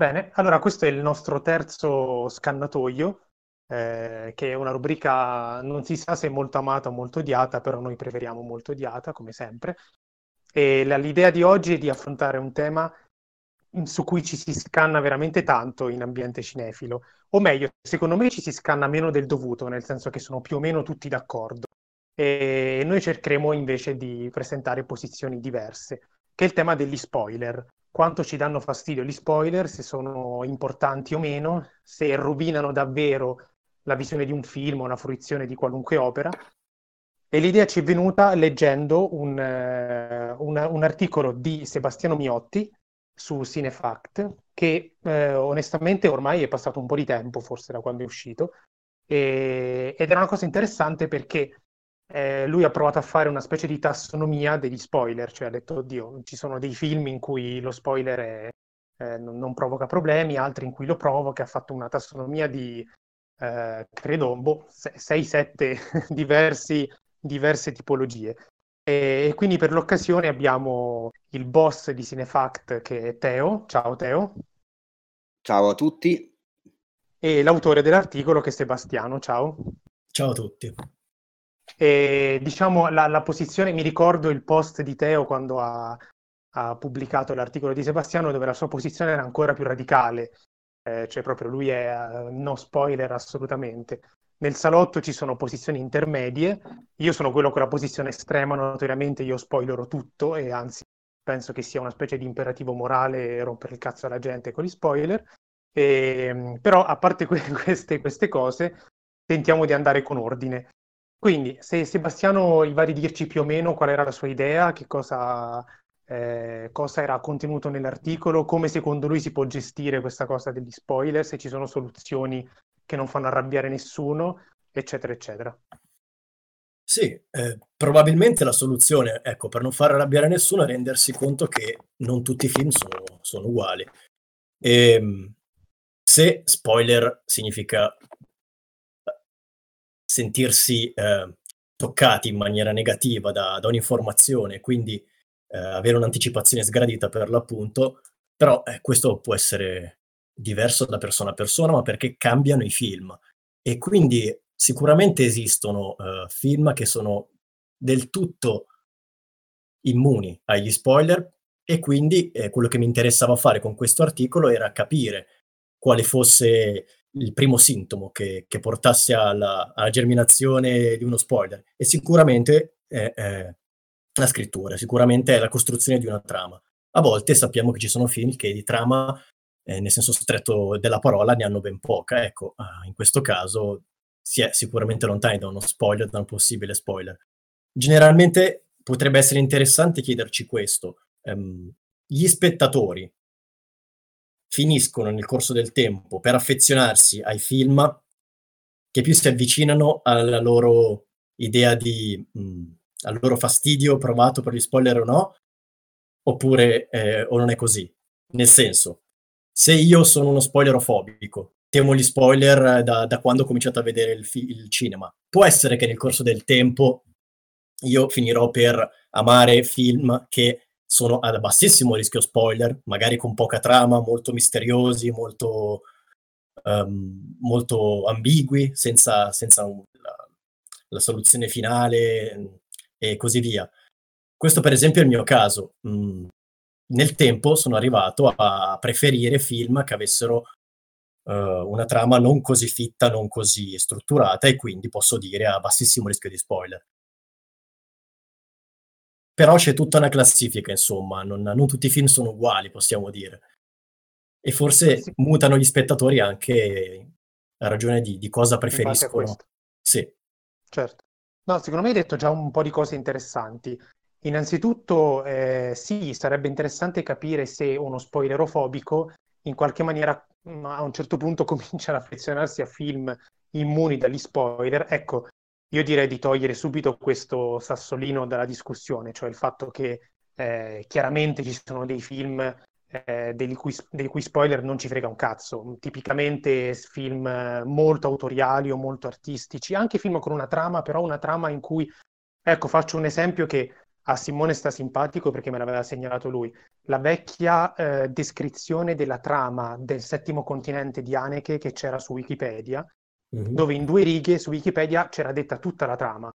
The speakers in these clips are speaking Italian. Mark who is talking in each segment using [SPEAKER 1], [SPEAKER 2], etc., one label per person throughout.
[SPEAKER 1] Bene, allora questo è il nostro terzo scannatoio, eh, che è una rubrica non si sa se è molto amata o molto odiata, però noi preferiamo molto odiata, come sempre. E la, l'idea di oggi è di affrontare un tema su cui ci si scanna veramente tanto in ambiente cinefilo, o meglio, secondo me ci si scanna meno del dovuto, nel senso che sono più o meno tutti d'accordo. E noi cercheremo invece di presentare posizioni diverse, che è il tema degli spoiler quanto ci danno fastidio gli spoiler, se sono importanti o meno, se rovinano davvero la visione di un film o una fruizione di qualunque opera. E l'idea ci è venuta leggendo un, uh, un, un articolo di Sebastiano Miotti su Cinefact, che eh, onestamente ormai è passato un po' di tempo, forse da quando è uscito, e, ed era una cosa interessante perché eh, lui ha provato a fare una specie di tassonomia degli spoiler, cioè ha detto, oddio, ci sono dei film in cui lo spoiler è, eh, non, non, provoca problemi, altri in cui lo provoca, ha fatto una tassonomia di, eh, credo, boh, 6-7 diverse tipologie. E, e quindi per l'occasione abbiamo il boss di Cinefact che è Teo. Ciao Teo.
[SPEAKER 2] Ciao a tutti.
[SPEAKER 1] E l'autore dell'articolo che è Sebastiano. Ciao.
[SPEAKER 3] Ciao a tutti.
[SPEAKER 1] E, diciamo la, la, posizione, mi ricordo il post di Teo quando ha, ha, pubblicato l'articolo di Sebastiano dove la sua posizione era ancora più radicale, eh, cioè proprio lui è uh, no spoiler assolutamente. Nel salotto ci sono posizioni intermedie, io sono quello con la posizione estrema, notoriamente io spoilerò tutto e anzi penso che sia una specie di imperativo morale rompere il cazzo alla gente con gli spoiler. E, ehm, però a parte que- queste, queste cose, tentiamo di andare con ordine. Quindi, se Sebastiano gli va di dirci più o meno qual era la sua idea, che cosa, eh, cosa era contenuto nell'articolo, come secondo lui si può gestire questa cosa degli spoiler, se ci sono soluzioni che non fanno arrabbiare nessuno, eccetera, eccetera.
[SPEAKER 3] Sì, eh, probabilmente la soluzione, ecco, per non far arrabbiare nessuno è rendersi conto che non tutti i film sono, sono uguali. E, ehm, se spoiler significa sentirsi eh, toccati in maniera negativa da, da un'informazione, quindi eh, avere un'anticipazione sgradita per l'appunto, però eh, questo può essere diverso da persona a persona, ma perché cambiano i film. E quindi sicuramente esistono eh, film che sono del tutto immuni agli spoiler e quindi eh, quello che mi interessava fare con questo articolo era capire quale fosse il primo sintomo che, che portasse alla, alla, germinazione di uno spoiler. E sicuramente è, è la scrittura, sicuramente è la costruzione di una trama. A volte sappiamo che ci sono film che di trama, eh, nel senso stretto della parola, ne hanno ben poca. Ecco, uh, in questo caso si è sicuramente lontani da uno spoiler, da un possibile spoiler. Generalmente potrebbe essere interessante chiederci questo. Um, gli spettatori finiscono nel corso del tempo per affezionarsi ai film che più si avvicinano alla loro idea di, mh, mm, al loro fastidio provato per gli spoiler o no, oppure eh, o non è così. Nel senso, se io sono uno spoilerofobico, temo gli spoiler da, da quando ho cominciato a vedere il, fi- il cinema, può essere che nel corso del tempo io finirò per amare film che sono ad bassissimo rischio spoiler, magari con poca trama, molto misteriosi, molto, um, molto ambigui, senza, senza un, la, la, soluzione finale e così via. Questo per esempio è il mio caso. Mm, nel tempo sono arrivato a preferire film che avessero uh, una trama non così fitta, non così strutturata e quindi posso dire a bassissimo rischio di spoiler però c'è tutta una classifica, insomma, non, non tutti i film sono uguali, possiamo dire. E forse sì. mutano gli spettatori anche a ragione di, di cosa preferiscono. Sì.
[SPEAKER 1] Certo. No, secondo me hai detto già un po' di cose interessanti. Innanzitutto, eh, sì, sarebbe interessante capire se uno spoilerofobico in qualche maniera mm, a un certo punto comincia ad affezionarsi a film immuni dagli spoiler. Ecco, io direi di togliere subito questo sassolino dalla discussione, cioè il fatto che eh, chiaramente ci sono dei film eh, dei, cui, dei, cui, spoiler non ci frega un cazzo, tipicamente film molto autoriali o molto artistici, anche film con una trama, però una trama in cui, ecco, faccio un esempio che a Simone sta simpatico perché me l'aveva segnalato lui, la vecchia eh, descrizione della trama del settimo continente di Haneke che c'era su Wikipedia, mm-hmm. dove in due righe su Wikipedia c'era detta tutta la trama.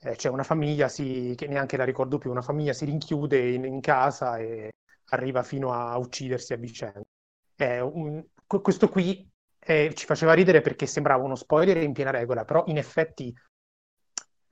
[SPEAKER 1] Eh, c'è una famiglia, si, che neanche la ricordo più, una famiglia si rinchiude in, in casa e arriva fino a uccidersi a vicenda. Un, questo qui eh, ci faceva ridere perché sembrava uno spoiler in piena regola, però in effetti,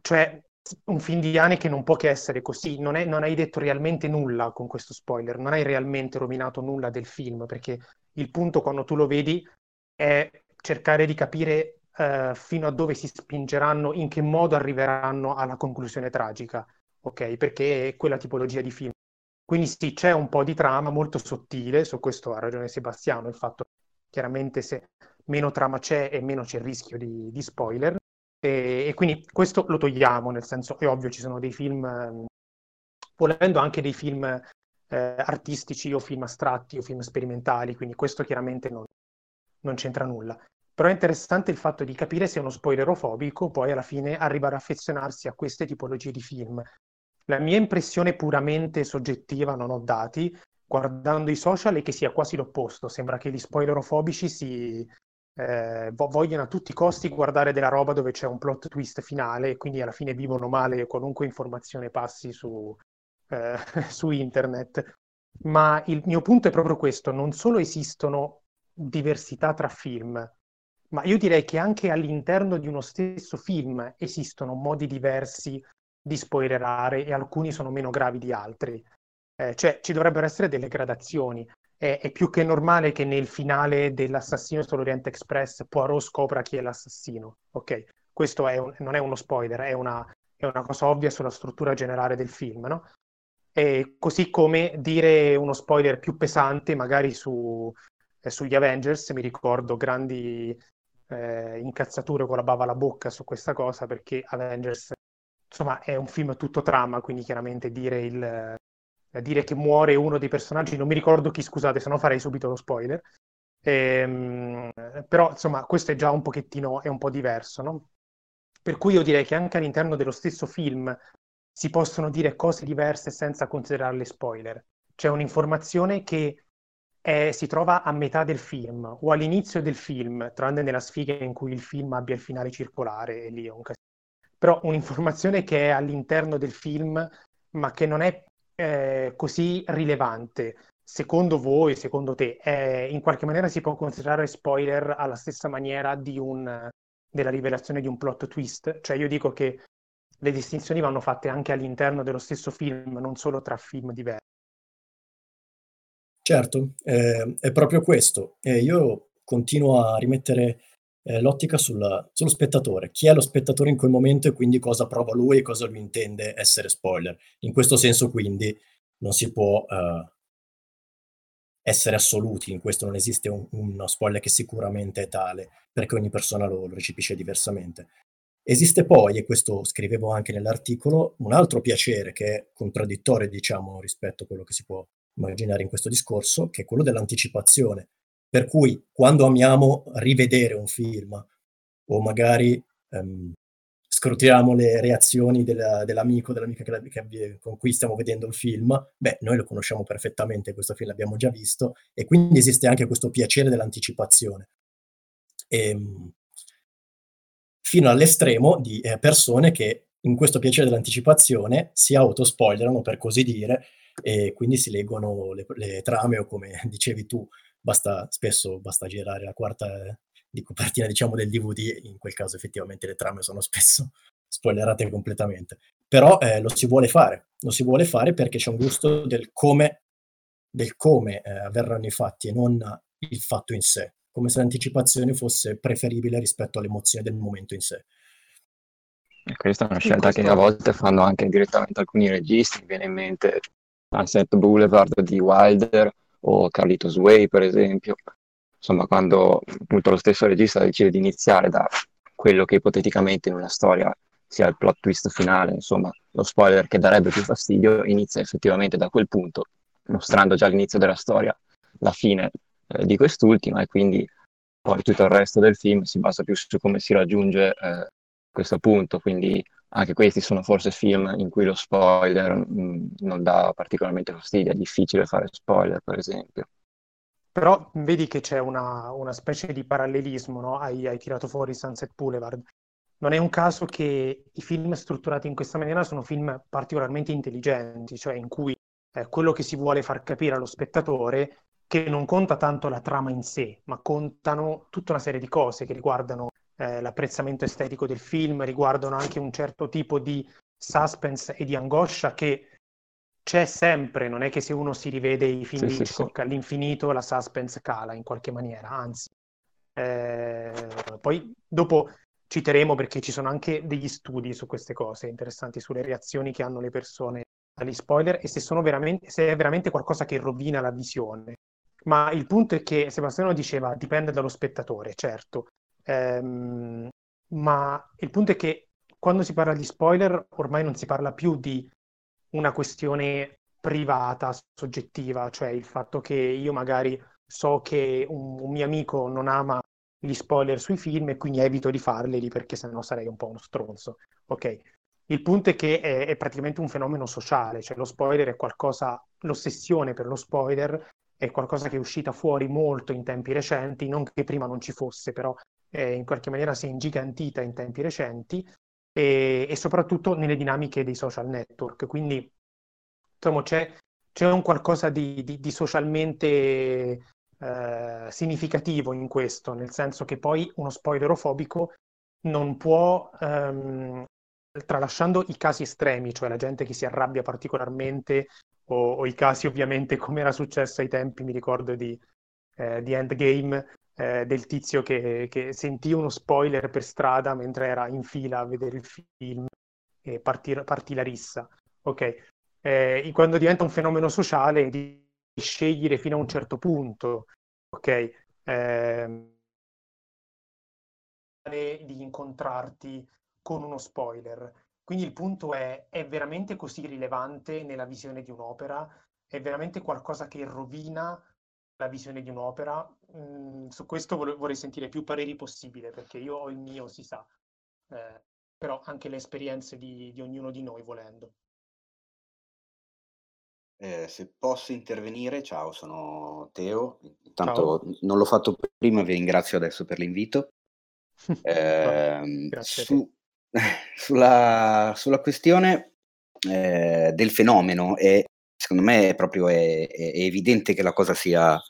[SPEAKER 1] cioè, un film di Anne che non può che essere così, non, è, non, hai detto realmente nulla con questo spoiler, non hai realmente rovinato nulla del film, perché il punto quando tu lo vedi è cercare di capire uh, fino a dove si spingeranno, in che modo arriveranno alla conclusione tragica, ok? Perché è quella tipologia di film. Quindi sì, c'è un po' di trama molto sottile, su questo ha ragione Sebastiano, il fatto chiaramente se meno trama c'è e meno c'è il rischio di, di spoiler. E, e, quindi questo lo togliamo, nel senso è ovvio ci sono dei film, eh, volendo anche dei film eh, artistici o film astratti o film sperimentali, quindi questo chiaramente non, non c'entra nulla. Però è interessante il fatto di capire se uno spoilerofobico poi alla fine arriva ad affezionarsi a queste tipologie di film. La mia impressione puramente soggettiva, non ho dati, guardando i social è che sia quasi l'opposto, sembra che gli spoilerofobici si, eh, vogliono a tutti i costi guardare della roba dove c'è un plot twist finale e quindi alla fine vivono male qualunque informazione passi su, eh, su internet. Ma il mio punto è proprio questo, non solo esistono diversità tra film, ma io direi che anche all'interno di uno stesso film esistono modi diversi di spoilerare e alcuni sono meno gravi di altri. Eh, cioè ci dovrebbero essere delle gradazioni. È, è, più che normale che nel finale dell'assassino sull'Orient Express Poirot scopra chi è l'assassino. Ok, questo è un, non è uno spoiler, è una, è una, cosa ovvia sulla struttura generale del film, no? E così come dire uno spoiler più pesante, magari su, eh, sugli Avengers, mi ricordo grandi eh, incazzature con la bava alla bocca su questa cosa, perché Avengers, insomma, è un film tutto trama, quindi chiaramente dire il a dire che muore uno dei personaggi, non mi ricordo chi, scusate, se no farei subito lo spoiler. Ehm, però insomma, questo è già un pochettino, è un po' diverso, no? Per cui io direi che anche all'interno dello stesso film si possono dire cose diverse senza considerarle spoiler. C'è un'informazione che è, si trova a metà del film o all'inizio del film, tranne nella sfiga in cui il film abbia il finale circolare, e lì è un casino. Però un'informazione che è all'interno del film, ma che non è eh, così rilevante, secondo voi, secondo te, eh, in qualche maniera si può considerare spoiler alla stessa maniera un, della rivelazione di un plot twist? Cioè io dico che le distinzioni vanno fatte anche all'interno dello stesso film, non solo tra film diversi.
[SPEAKER 3] Certo, eh, è proprio questo. Eh, io continuo a rimettere eh, l'ottica sul, sullo spettatore. Chi è lo spettatore in quel momento e quindi cosa prova lui e cosa lui intende essere spoiler. In questo senso quindi non si può uh, essere assoluti, in questo non esiste un, uno spoiler che sicuramente è tale, perché ogni persona lo, lo recepisce diversamente. Esiste poi, e questo scrivevo anche nell'articolo, un altro piacere che è contraddittorio, diciamo, rispetto a quello che si può immaginare in questo discorso, che è quello dell'anticipazione. Per cui quando amiamo rivedere un film o magari um, scrutiamo le reazioni della, dell'amico, dell'amica che, che, con cui stiamo vedendo il film, beh, noi lo conosciamo perfettamente, questo film l'abbiamo già visto, e quindi esiste anche questo piacere dell'anticipazione. E, ehm, fino all'estremo di eh, persone che in questo piacere dell'anticipazione si autospoilerano, per così dire, e quindi si leggono le, le trame o come dicevi tu, basta, spesso basta girare la quarta di copertina diciamo del DVD, in quel caso effettivamente le trame sono spesso spoilerate completamente. Però eh, lo si vuole fare, lo si vuole fare perché c'è un gusto del come, del come eh, avverranno i fatti e non il fatto in sé, come se l'anticipazione fosse preferibile rispetto all'emozione del momento in sé.
[SPEAKER 4] E questa è una scelta questo... che a volte fanno anche direttamente alcuni registi, mi viene in mente Sunset Boulevard di Wilder o Carlitos Way per esempio, insomma quando appunto lo stesso regista decide di iniziare da quello che ipoteticamente in una storia sia il plot twist finale, insomma lo spoiler che darebbe più fastidio, inizia effettivamente da quel punto, mostrando già all'inizio della storia la fine eh, di quest'ultima e quindi poi tutto il resto del film si basa più su come si raggiunge eh, questo punto, quindi anche questi sono forse film in cui lo spoiler mh, mm, non dà particolarmente fastidio, è difficile fare spoiler, per esempio.
[SPEAKER 1] Però vedi che c'è una, una specie di parallelismo, no? hai, hai tirato fuori Sunset Boulevard. Non è un caso che i film strutturati in questa maniera sono film particolarmente intelligenti, cioè in cui eh, quello che si vuole far capire allo spettatore che non conta tanto la trama in sé, ma contano tutta una serie di cose che riguardano eh, l'apprezzamento estetico del film, riguardano anche un certo tipo di suspense e di angoscia che c'è sempre, non è che se uno si rivede i film sì, di Hitchcock sì, all'infinito la suspense cala in qualche maniera, anzi. Eh, poi dopo citeremo perché ci sono anche degli studi su queste cose interessanti, sulle reazioni che hanno le persone agli spoiler e se, se è veramente qualcosa che rovina la visione. Ma il punto è che Sebastiano diceva dipende dallo spettatore, certo, ehm, ma il punto è che quando si parla di spoiler ormai non si parla più di una questione privata, soggettiva, cioè il fatto che io magari so che un, un mio amico non ama gli spoiler sui film e quindi evito di farli perché sennò sarei un po' uno stronzo. Ok, il punto è che è, è, praticamente un fenomeno sociale, cioè lo spoiler è qualcosa, l'ossessione per lo spoiler è qualcosa che è uscita fuori molto in tempi recenti, non che prima non ci fosse, però eh, in qualche maniera si è ingigantita in tempi recenti e, e soprattutto nelle dinamiche dei social network. Quindi insomma, c'è, c'è un qualcosa di, di, di socialmente eh, significativo in questo, nel senso che poi uno spoilerofobico non può, ehm, tralasciando i casi estremi, cioè la gente che si arrabbia particolarmente o, o i casi ovviamente come era successo ai tempi, mi ricordo di, eh, di Endgame, eh, del tizio che, che, sentì uno spoiler per strada mentre era in fila a vedere il film e partì, partì la rissa. Ok, eh, quando diventa un fenomeno sociale di scegliere fino a un certo punto, ok, ehm, di incontrarti con uno spoiler. Quindi il punto è, è veramente così rilevante nella visione di un'opera? È veramente qualcosa che rovina la visione di un'opera? Mm, su questo vorrei, vorrei sentire più pareri possibile, perché io ho il mio, si sa, eh, però anche le esperienze di, di ognuno di noi volendo.
[SPEAKER 2] Eh, se posso intervenire, ciao, sono Teo. Intanto ciao. non l'ho fatto prima, vi ringrazio adesso per l'invito. Eh, su, sulla, sulla, questione eh, del fenomeno, è, secondo me è proprio è, è, evidente che la cosa sia,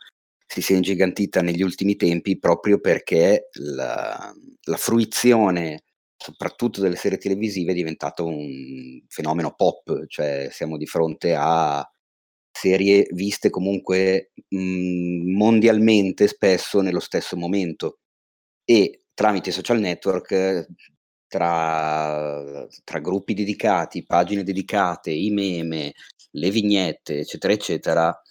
[SPEAKER 2] si sia ingigantita negli ultimi tempi proprio perché la, la fruizione soprattutto delle serie televisive è diventato un fenomeno pop, cioè siamo di fronte a serie viste comunque mh, mhmm, mondialmente spesso nello stesso momento. E tramite social network tra, tra gruppi dedicati, pagine dedicate, i meme, le vignette, eccetera, eccetera,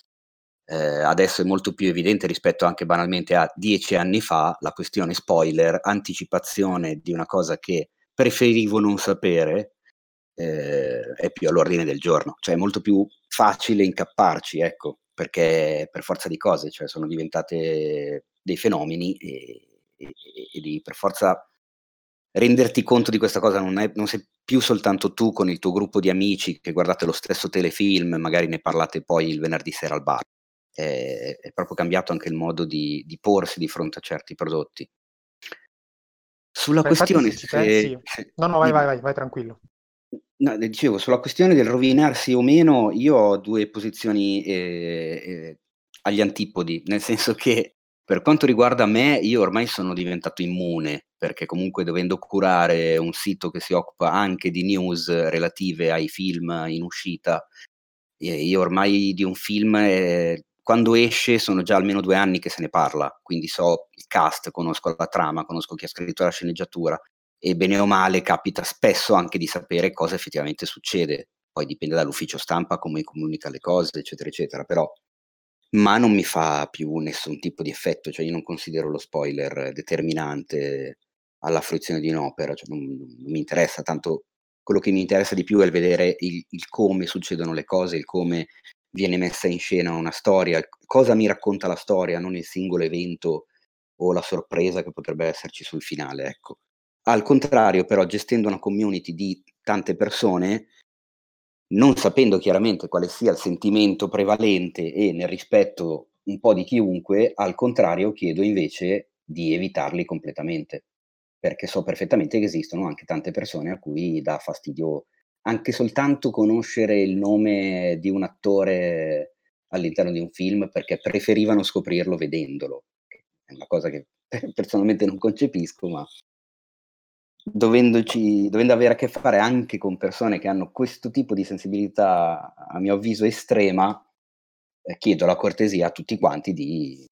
[SPEAKER 2] eh, adesso è molto più evidente rispetto anche banalmente a dieci anni fa la questione spoiler, anticipazione di una cosa che preferivo non sapere, eh, è più all'ordine del giorno, cioè è molto più facile incapparci, ecco, perché per forza di cose, cioè sono diventate dei fenomeni e, e, e di per forza renderti conto di questa cosa non, è, non sei più soltanto tu con il tuo gruppo di amici che guardate lo stesso telefilm, magari ne parlate poi il venerdì sera al bar. È, è proprio cambiato anche il modo di, di, porsi di fronte a certi prodotti.
[SPEAKER 1] Sulla Beh, questione... Se, pensi... se, no, no, vai, vai, vai, vai tranquillo.
[SPEAKER 2] No, dicevo, sulla questione del rovinarsi o meno, io ho due posizioni eh, eh, agli antipodi, nel senso che per quanto riguarda me, io ormai sono diventato immune, perché comunque dovendo curare un sito che si occupa anche di news relative ai film in uscita, io ormai di un film, eh, quando esce, sono già almeno due anni che se ne parla, quindi so il cast, conosco la trama, conosco chi ha scritto la sceneggiatura, e bene o male capita spesso anche di sapere cosa effettivamente succede. Poi dipende dall'ufficio stampa, come comunica le cose, eccetera, eccetera, però ma non mi fa più nessun tipo di effetto, cioè io non considero lo spoiler determinante alla fruizione di un'opera, cioè non, non, mi interessa tanto, quello che mi interessa di più è il vedere il, il, come succedono le cose, il come viene messa in scena una storia, cosa mi racconta la storia, non il singolo evento o la sorpresa che potrebbe esserci sul finale, ecco. Al contrario, però, gestendo una community di tante persone, non sapendo chiaramente quale sia il sentimento prevalente e nel rispetto un po' di chiunque, al contrario chiedo invece di evitarli completamente, perché so perfettamente che esistono anche tante persone a cui dà fastidio anche soltanto conoscere il nome di un attore all'interno di un film perché preferivano scoprirlo vedendolo. È una cosa che personalmente non concepisco, ma dovendoci, dovendo avere a che fare anche con persone che hanno questo tipo di sensibilità, a mio avviso, estrema, eh, chiedo la cortesia a tutti quanti di,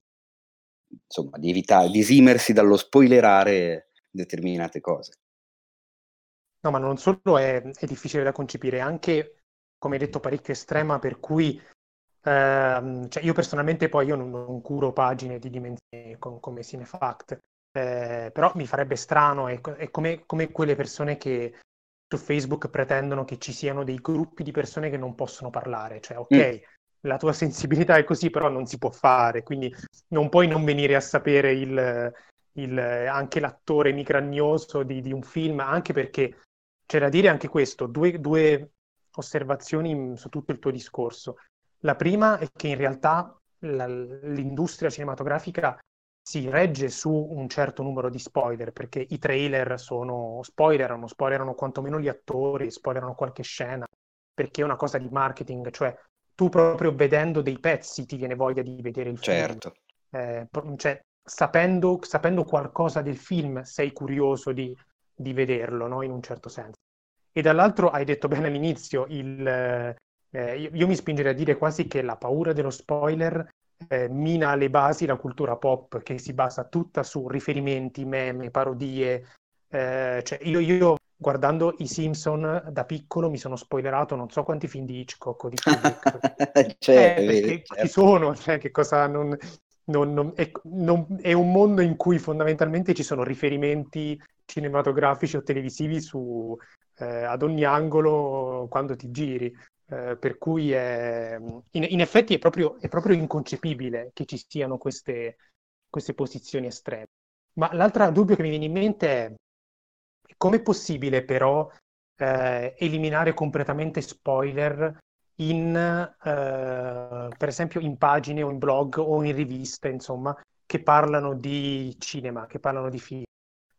[SPEAKER 2] insomma, di evitare, di esimersi dallo spoilerare determinate cose.
[SPEAKER 1] No, ma non solo è, è difficile da concepire, anche, come hai detto, parecchio estrema, per cui ehm, cioè io personalmente poi io non, non curo pagine di dimensioni com, come Cinefact, eh, però mi farebbe strano, è, è come, come, quelle persone che su Facebook pretendono che ci siano dei gruppi di persone che non possono parlare, cioè ok, mm. la tua sensibilità è così, però non si può fare, quindi non puoi non venire a sapere il, il, anche l'attore micragnoso di, di, un film, anche perché c'è da dire anche questo, due, due osservazioni su tutto il tuo discorso. La prima è che in realtà la, l'industria cinematografica si regge su un certo numero di spoiler, perché i trailer sono spoilerano, spoilerano quantomeno gli attori, spoilerano qualche scena, perché è una cosa di marketing, cioè tu proprio vedendo dei pezzi ti viene voglia di vedere il
[SPEAKER 2] certo.
[SPEAKER 1] film. Eh, cioè, sapendo, sapendo, qualcosa del film sei curioso di, di vederlo, no? in un certo senso. E dall'altro hai detto bene all'inizio, il, eh, io, io, mi spingerei a dire quasi che la paura dello spoiler eh, mina alle basi la cultura pop che si basa tutta su riferimenti, meme, parodie. Eh, cioè io, io, guardando i Simpson da piccolo mi sono spoilerato non so quanti film di Hitchcock o di Kubrick. cioè, eh, perché certo. ci sono, cioè, che cosa non, non, non, è, è, un mondo in cui fondamentalmente ci sono riferimenti cinematografici o televisivi su, eh, ad ogni angolo quando ti giri. Eh, per cui è, in, in, effetti è proprio, è proprio, inconcepibile che ci siano queste, queste posizioni estreme. Ma l'altro dubbio che mi viene in mente è come è possibile però eh, eliminare completamente spoiler in, eh, per esempio, in pagine o in blog o in riviste, insomma, che parlano di cinema, che parlano di film.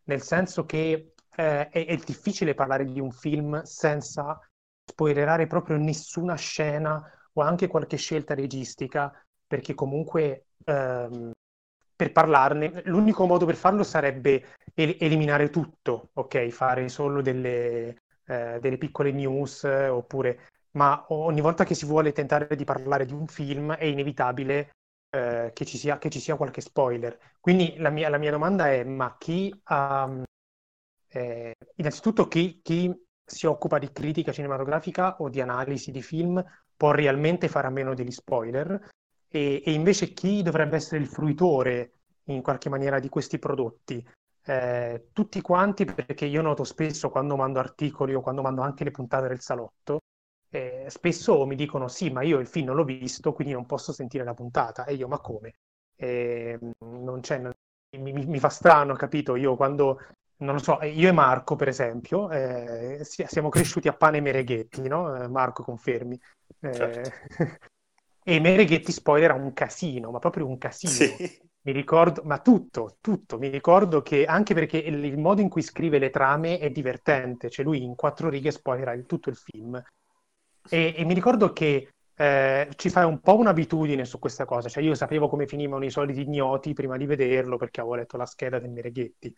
[SPEAKER 1] Nel senso che eh, è, è difficile parlare di un film senza spoilerare proprio nessuna scena o anche qualche scelta registica, perché comunque ehm, per parlarne, l'unico modo per farlo sarebbe el- eliminare tutto, ok? Fare solo delle, eh, delle piccole news oppure... Ma ogni volta che si vuole tentare di parlare di un film è inevitabile eh, che, ci sia, che, ci sia, qualche spoiler. Quindi la mia, la mia domanda è, ma chi... Um, innanzitutto chi, chi si occupa di critica cinematografica o di analisi di film può realmente fare a meno degli spoiler e, e invece chi dovrebbe essere il fruitore in qualche maniera di questi prodotti? Eh, tutti quanti, perché io noto spesso quando mando articoli o quando mando anche le puntate del salotto, eh, spesso mi dicono sì, ma io il film non l'ho visto, quindi non posso sentire la puntata. E io, ma come? Eh, non c'è, mi, mi, fa strano, capito? Io quando non lo so, io e Marco, per esempio, eh, siamo cresciuti a pane e mereghetti, no? Eh, Marco, confermi. Eh, certo. e i mereghetti, spoiler, un casino, ma proprio un casino. Sì. Mi ricordo, ma tutto, tutto. Mi ricordo che anche perché il, il, modo in cui scrive le trame è divertente, cioè lui in quattro righe spoilerà il, tutto il film. E, e mi ricordo che eh, ci fai un po' un'abitudine su questa cosa, cioè io sapevo come finivano i soliti ignoti prima di vederlo perché avevo letto la scheda del Mereghetti.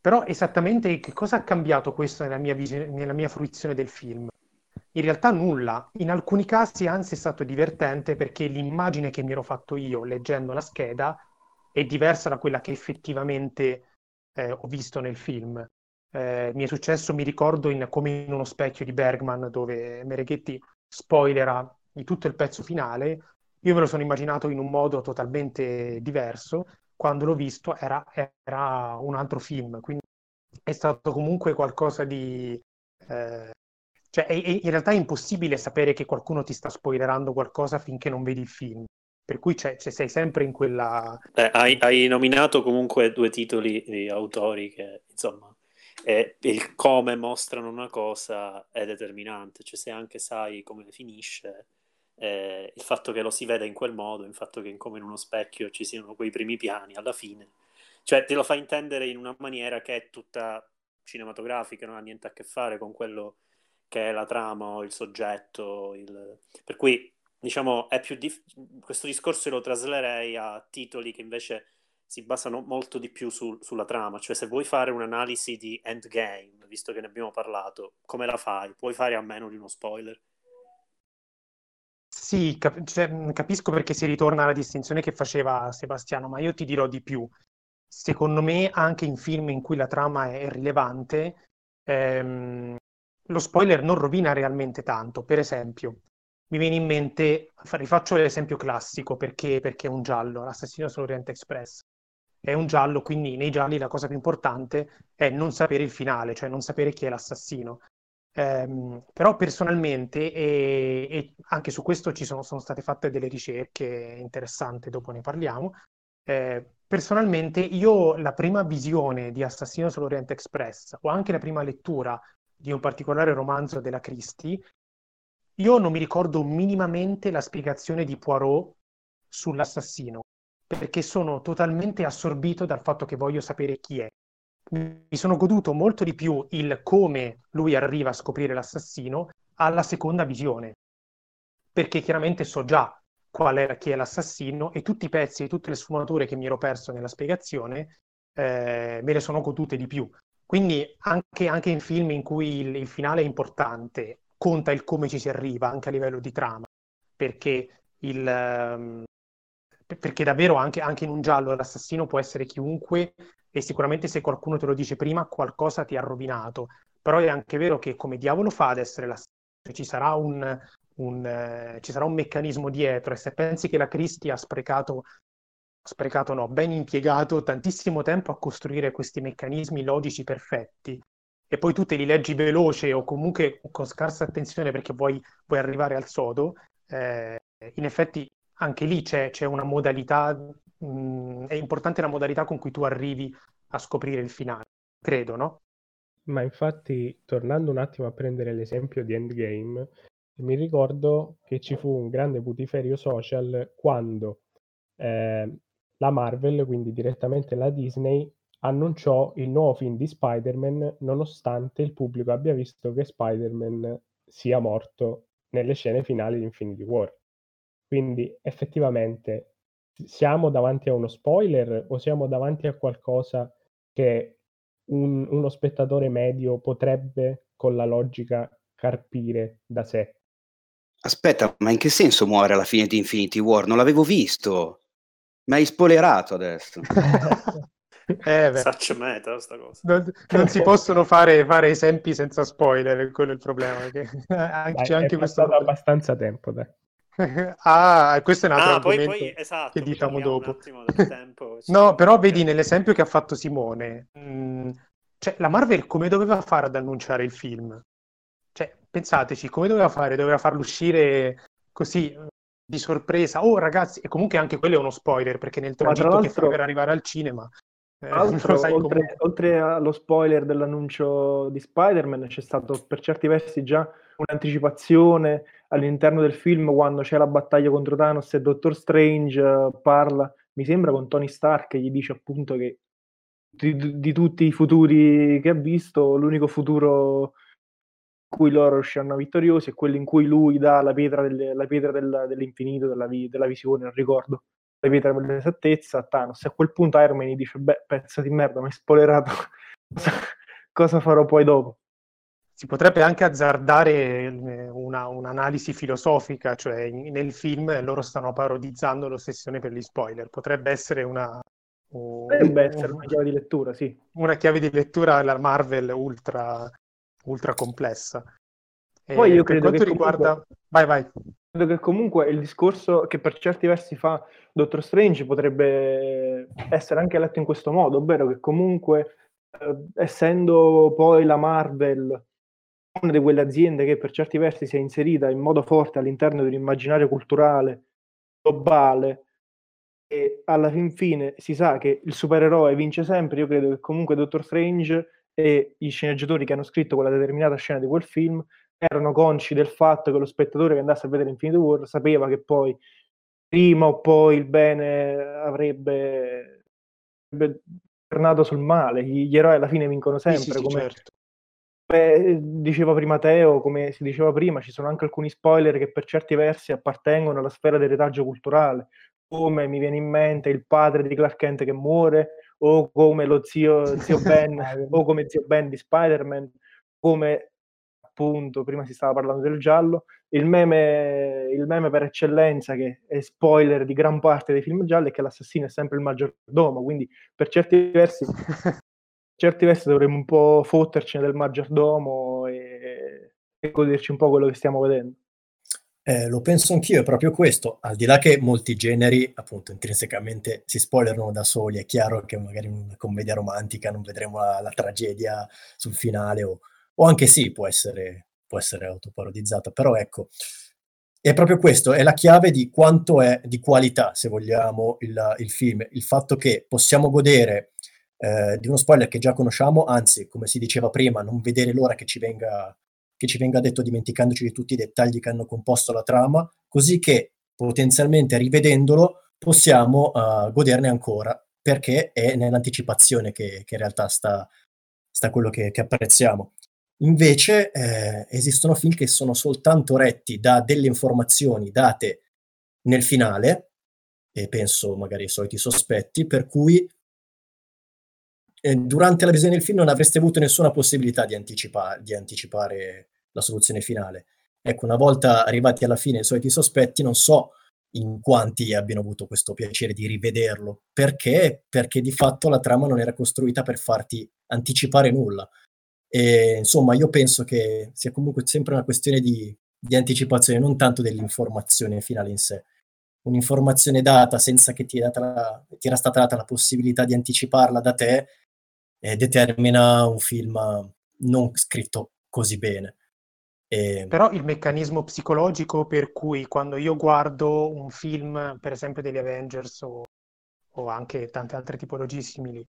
[SPEAKER 1] Però esattamente che cosa ha cambiato questo nella mia, visione, nella mia fruizione del film? In realtà nulla. In alcuni casi anzi è stato divertente perché l'immagine che mi ero fatto io leggendo la scheda è diversa da quella che effettivamente eh, ho visto nel film. Eh, mi è successo, mi ricordo, in, come in uno specchio di Bergman dove Mereghetti spoilera di tutto il pezzo finale. Io me lo sono immaginato in un modo totalmente diverso quando l'ho visto era, era un altro film, quindi è stato comunque qualcosa di... Eh, cioè è, è, in realtà è impossibile sapere che qualcuno ti sta spoilerando qualcosa finché non vedi il film. Per cui c'è, c'è, sei sempre in quella...
[SPEAKER 5] Eh, hai, hai, nominato comunque due titoli di autori che, insomma, e il come mostrano una cosa è determinante, cioè se anche sai come finisce, eh, il fatto che lo si veda in quel modo, il fatto che come in uno specchio ci siano quei primi piani alla fine, cioè te lo fa intendere in una maniera che è tutta cinematografica, non ha niente a che fare con quello che è la trama o il soggetto, il... per cui diciamo è più dif... questo discorso lo traslerei a titoli che invece si basano molto di più sul, sulla trama, cioè se vuoi fare un'analisi di Endgame, visto che ne abbiamo parlato, come la fai? Puoi fare a meno di uno spoiler?
[SPEAKER 1] Sì, cap- cioè, capisco perché si ritorna alla distinzione che faceva Sebastiano, ma io ti dirò di più. Secondo me, anche in film in cui la trama è rilevante, ehm, lo spoiler non rovina realmente tanto. Per esempio, mi viene in mente, rifaccio l'esempio classico perché, perché è un giallo, l'assassino sull'Orient Express. È un giallo, quindi nei gialli la cosa più importante è non sapere il finale, cioè non sapere chi è l'assassino. Um, però personalmente, e, e, anche su questo ci sono, sono, state fatte delle ricerche interessanti, dopo ne parliamo. Eh, personalmente, io la prima visione di Assassino sull'Orient Express, o anche la prima lettura di un particolare romanzo della Christie, io non mi ricordo minimamente la spiegazione di Poirot sull'assassino, perché sono totalmente assorbito dal fatto che voglio sapere chi è. Mi sono goduto molto di più il come lui arriva a scoprire l'assassino alla seconda visione, perché chiaramente so già qual è, chi è l'assassino e tutti i pezzi e tutte le sfumature che mi ero perso nella spiegazione eh, me le sono godute di più. Quindi anche, anche in film in cui il, il, finale è importante, conta il come ci si arriva anche a livello di trama, perché, il, um, perché davvero anche, anche in un giallo l'assassino può essere chiunque e sicuramente se qualcuno te lo dice prima qualcosa ti ha rovinato, però è anche vero che come diavolo fa ad essere l'assassino? Ci sarà un, un, eh, ci sarà un meccanismo dietro e se pensi che la Cristi ha sprecato sprecato no, ben impiegato tantissimo tempo a costruire questi meccanismi logici perfetti e poi tu te li leggi veloce o comunque con scarsa attenzione perché vuoi, vuoi arrivare al sodo, eh, in effetti anche lì c'è, c'è una modalità, mh, mm, è importante la modalità con cui tu arrivi a scoprire il finale, credo, no?
[SPEAKER 6] Ma infatti, tornando un attimo a prendere l'esempio di Endgame, mi ricordo che ci fu un grande putiferio social quando eh, la Marvel, quindi direttamente la Disney, annunciò il nuovo film di Spider-Man nonostante il pubblico abbia visto che Spider-Man sia morto nelle scene finali di Infinity War. Quindi effettivamente siamo davanti a uno spoiler o siamo davanti a qualcosa che un, uno spettatore medio potrebbe con la logica carpire da sé?
[SPEAKER 2] Aspetta, ma in che senso muore alla fine di Infinity War? Non l'avevo visto. Mi hai spoilerato adesso.
[SPEAKER 5] eh, Such meta sta cosa.
[SPEAKER 1] Non, non si possono fare, fare, esempi senza spoiler, quello è il problema. Che
[SPEAKER 6] dai, c'è anche questo abbastanza tempo, dai.
[SPEAKER 1] ah, questo è un altro ah, poi, poi, esatto, che diciamo dopo. Tempo, no, però vedi nell'esempio che ha fatto Simone, mh, mm, cioè, la Marvel come doveva fare ad annunciare il film? Cioè, pensateci, come doveva fare? Doveva farlo uscire così di sorpresa. Oh, ragazzi, e comunque anche quello è uno spoiler perché nel tragitto che fa per arrivare al cinema.
[SPEAKER 7] Eh, oltre, oltre, allo spoiler dell'annuncio di Spider-Man, c'è stato per certi versi già un'anticipazione all'interno del film quando c'è la battaglia contro Thanos e Doctor Strange uh, parla, mi sembra, con Tony Stark e gli dice appunto che di, di tutti i futuri che ha visto, l'unico futuro cui loro usciranno vittoriosi e quello in cui lui dà la pietra, delle, la pietra del, dell'infinito, della, vi, della, visione, non ricordo, la pietra dell'esattezza a Thanos. E a quel punto Iron Man gli dice, beh, pezzo di merda, mi hai spoilerato, cosa farò poi dopo?
[SPEAKER 1] Si potrebbe anche azzardare eh, una, un'analisi filosofica, cioè nel film loro stanno parodizzando l'ossessione per gli spoiler. Potrebbe essere una,
[SPEAKER 7] Potrebbe essere una chiave di lettura, sì.
[SPEAKER 1] Una chiave di lettura alla Marvel ultra ultra complessa.
[SPEAKER 7] E Poi io credo che
[SPEAKER 1] riguarda... Comunque, vai, vai.
[SPEAKER 7] Credo che comunque il discorso che per certi versi fa Doctor Strange potrebbe essere anche letto in questo modo, ovvero che comunque eh, essendo poi la Marvel una di quelle aziende che per certi versi si è inserita in modo forte all'interno di un immaginario culturale globale e alla fin fine si sa che il supereroe vince sempre, io credo che comunque Doctor Strange e i sceneggiatori che hanno scritto quella determinata scena di quel film erano consci del fatto che lo spettatore che andasse a vedere Infinity War sapeva che poi prima o poi il bene avrebbe, avrebbe tornato sul male, gli, eroi alla fine vincono sempre. Sì, sì, come, certo. Beh, diceva prima Teo, come si diceva prima, ci sono anche alcuni spoiler che per certi versi appartengono alla sfera del retaggio culturale, come mi viene in mente il padre di Clark Kent che muore, o come lo zio, zio Ben, o come zio Ben di Spider-Man, come appunto prima si stava parlando del giallo, il meme, il meme per eccellenza che è spoiler di gran parte dei film gialli è che l'assassino è sempre il maggiordomo, quindi per certi versi certi versi dovremmo un po' fottercene del maggiordomo e, e goderci un po' quello che stiamo vedendo.
[SPEAKER 3] Eh, lo penso anch'io, è proprio questo, al di là che molti generi appunto intrinsecamente si spoilerano da soli, è chiaro che magari in una commedia romantica non vedremo la, la tragedia sul finale o, o, anche sì, può essere, può essere autoparodizzata, però ecco, è proprio questo, è la chiave di quanto è di qualità, se vogliamo, il, il film, il fatto che possiamo godere eh, di uno spoiler che già conosciamo, anzi, come si diceva prima, non vedere l'ora che ci venga, che ci venga detto dimenticandoci di tutti i dettagli che hanno composto la trama, così che potenzialmente rivedendolo possiamo uh, goderne ancora, perché è nell'anticipazione che, che in realtà sta, sta quello che, che, apprezziamo. Invece eh, esistono film che sono soltanto retti da delle informazioni date nel finale, e penso magari ai soliti sospetti, per cui durante la visione del film non avreste avuto nessuna possibilità di, anticipa- di anticipare la soluzione finale. Ecco, una volta arrivati alla fine i soliti sospetti, non so in quanti abbiano avuto questo piacere di rivederlo. Perché? Perché di fatto la trama non era costruita per farti anticipare nulla. E, insomma, io penso che sia comunque sempre una questione di, di anticipazione, non tanto dell'informazione finale in sé. Un'informazione data senza che ti, la, ti era stata data la possibilità di anticiparla da te eh, determina un film non scritto così bene.
[SPEAKER 1] E... Però il meccanismo psicologico per cui quando io guardo un film, per esempio degli Avengers o, o anche tante altre tipologie simili,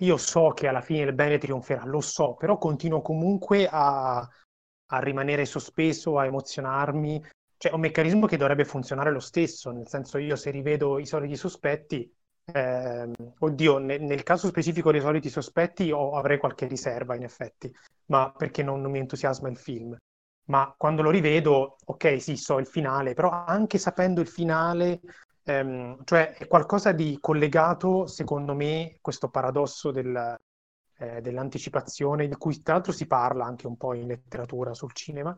[SPEAKER 1] io so che alla fine il bene trionferà, lo so, però continuo comunque a, a rimanere sospeso, a emozionarmi. Cioè, è un meccanismo che dovrebbe funzionare lo stesso, nel senso io se rivedo i soliti sospetti, eh, oddio, ne, nel caso specifico dei soliti sospetti ho, avrei qualche riserva in effetti, ma perché non, non mi entusiasma il film. Ma quando lo rivedo, ok, sì, so il finale, però anche sapendo il finale, ehm, cioè è qualcosa di collegato, secondo me, questo paradosso del, eh, dell'anticipazione, di cui tra l'altro si parla anche un po' in letteratura sul cinema,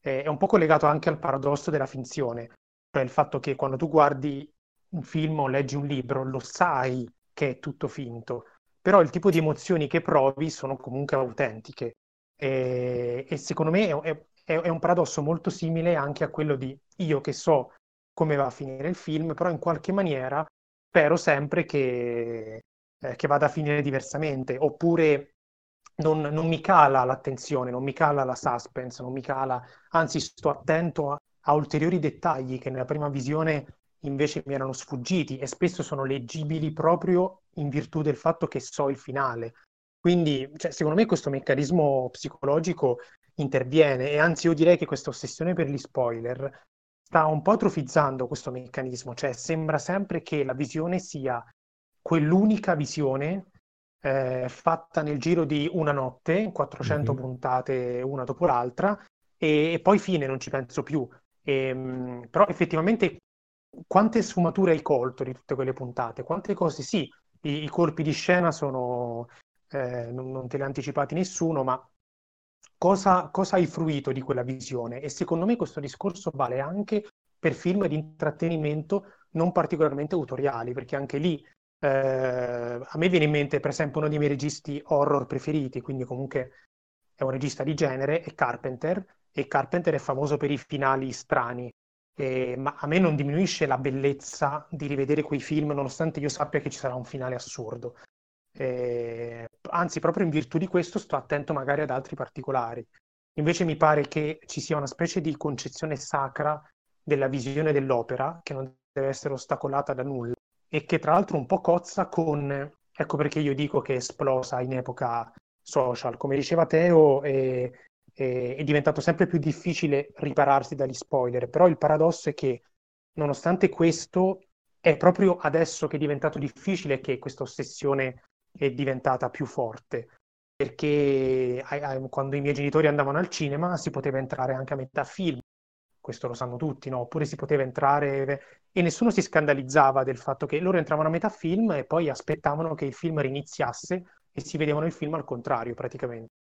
[SPEAKER 1] eh, è un po' collegato anche al paradosso della finzione, cioè il fatto che quando tu guardi un film o leggi un libro, lo sai che è tutto finto, però il tipo di emozioni che provi sono comunque autentiche. E, e secondo me è, è, è, un paradosso molto simile anche a quello di io che so come va a finire il film, però in qualche maniera spero sempre che, eh, che vada a finire diversamente, oppure non, non, mi cala l'attenzione, non mi cala la suspense, non mi cala, anzi sto attento a, a ulteriori dettagli che nella prima visione invece mi erano sfuggiti e spesso sono leggibili proprio in virtù del fatto che so il finale. Quindi, cioè, secondo me questo meccanismo psicologico interviene e anzi io direi che questa ossessione per gli spoiler sta un po' atrofizzando questo meccanismo, cioè sembra sempre che la visione sia quell'unica visione eh, fatta nel giro di una notte, 400 mm-hmm. puntate una dopo l'altra, e, e, poi fine, non ci penso più. E, ehm, però effettivamente quante sfumature hai colto di tutte quelle puntate? Quante cose? Sì, i, i colpi di scena sono, eh, non, non, te li ha anticipati nessuno, ma cosa, cosa hai fruito di quella visione? E secondo me questo discorso vale anche per film di intrattenimento non particolarmente autoriali, perché anche lì eh, a me viene in mente per esempio uno dei miei registi horror preferiti, quindi comunque è un regista di genere, è Carpenter, e Carpenter è famoso per i finali strani, eh, ma a me non diminuisce la bellezza di rivedere quei film, nonostante io sappia che ci sarà un finale assurdo. Eh, anzi, proprio in virtù di questo sto attento magari ad altri particolari. Invece mi pare che ci sia una specie di concezione sacra della visione dell'opera che non deve essere ostacolata da nulla e che tra l'altro un po' cozza con, ecco perché io dico che è esplosa in epoca social. Come diceva Teo, è, è, è diventato sempre più difficile ripararsi dagli spoiler, però il paradosso è che nonostante questo è proprio adesso che è diventato difficile che questa ossessione è diventata più forte. Perché quando i miei genitori andavano al cinema si poteva entrare anche a metà film, questo lo sanno tutti, no? Oppure si poteva entrare e nessuno si scandalizzava del fatto che loro entravano a metà film e poi aspettavano che il film riniziasse e si vedevano il film al contrario praticamente.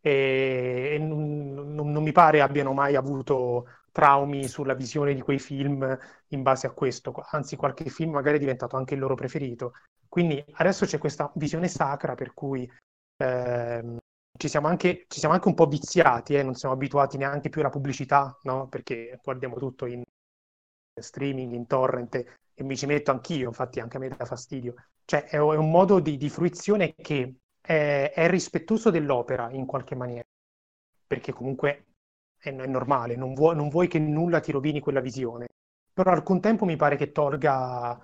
[SPEAKER 1] E, non, non, mi pare abbiano mai avuto traumi sulla visione di quei film in base a questo, anzi qualche film magari è diventato anche il loro preferito. Quindi adesso c'è questa visione sacra per cui eh, ci, siamo anche, ci, siamo anche, un po' viziati, eh? non siamo abituati neanche più alla pubblicità, no? perché guardiamo tutto in streaming, in torrent e mi ci metto anch'io, infatti anche a me dà fastidio. Cioè è, un modo di, di fruizione che è, è rispettoso dell'opera in qualche maniera, perché comunque è, è normale, non vuoi, non vuoi, che nulla ti rovini quella visione, però al contempo mi pare che tolga,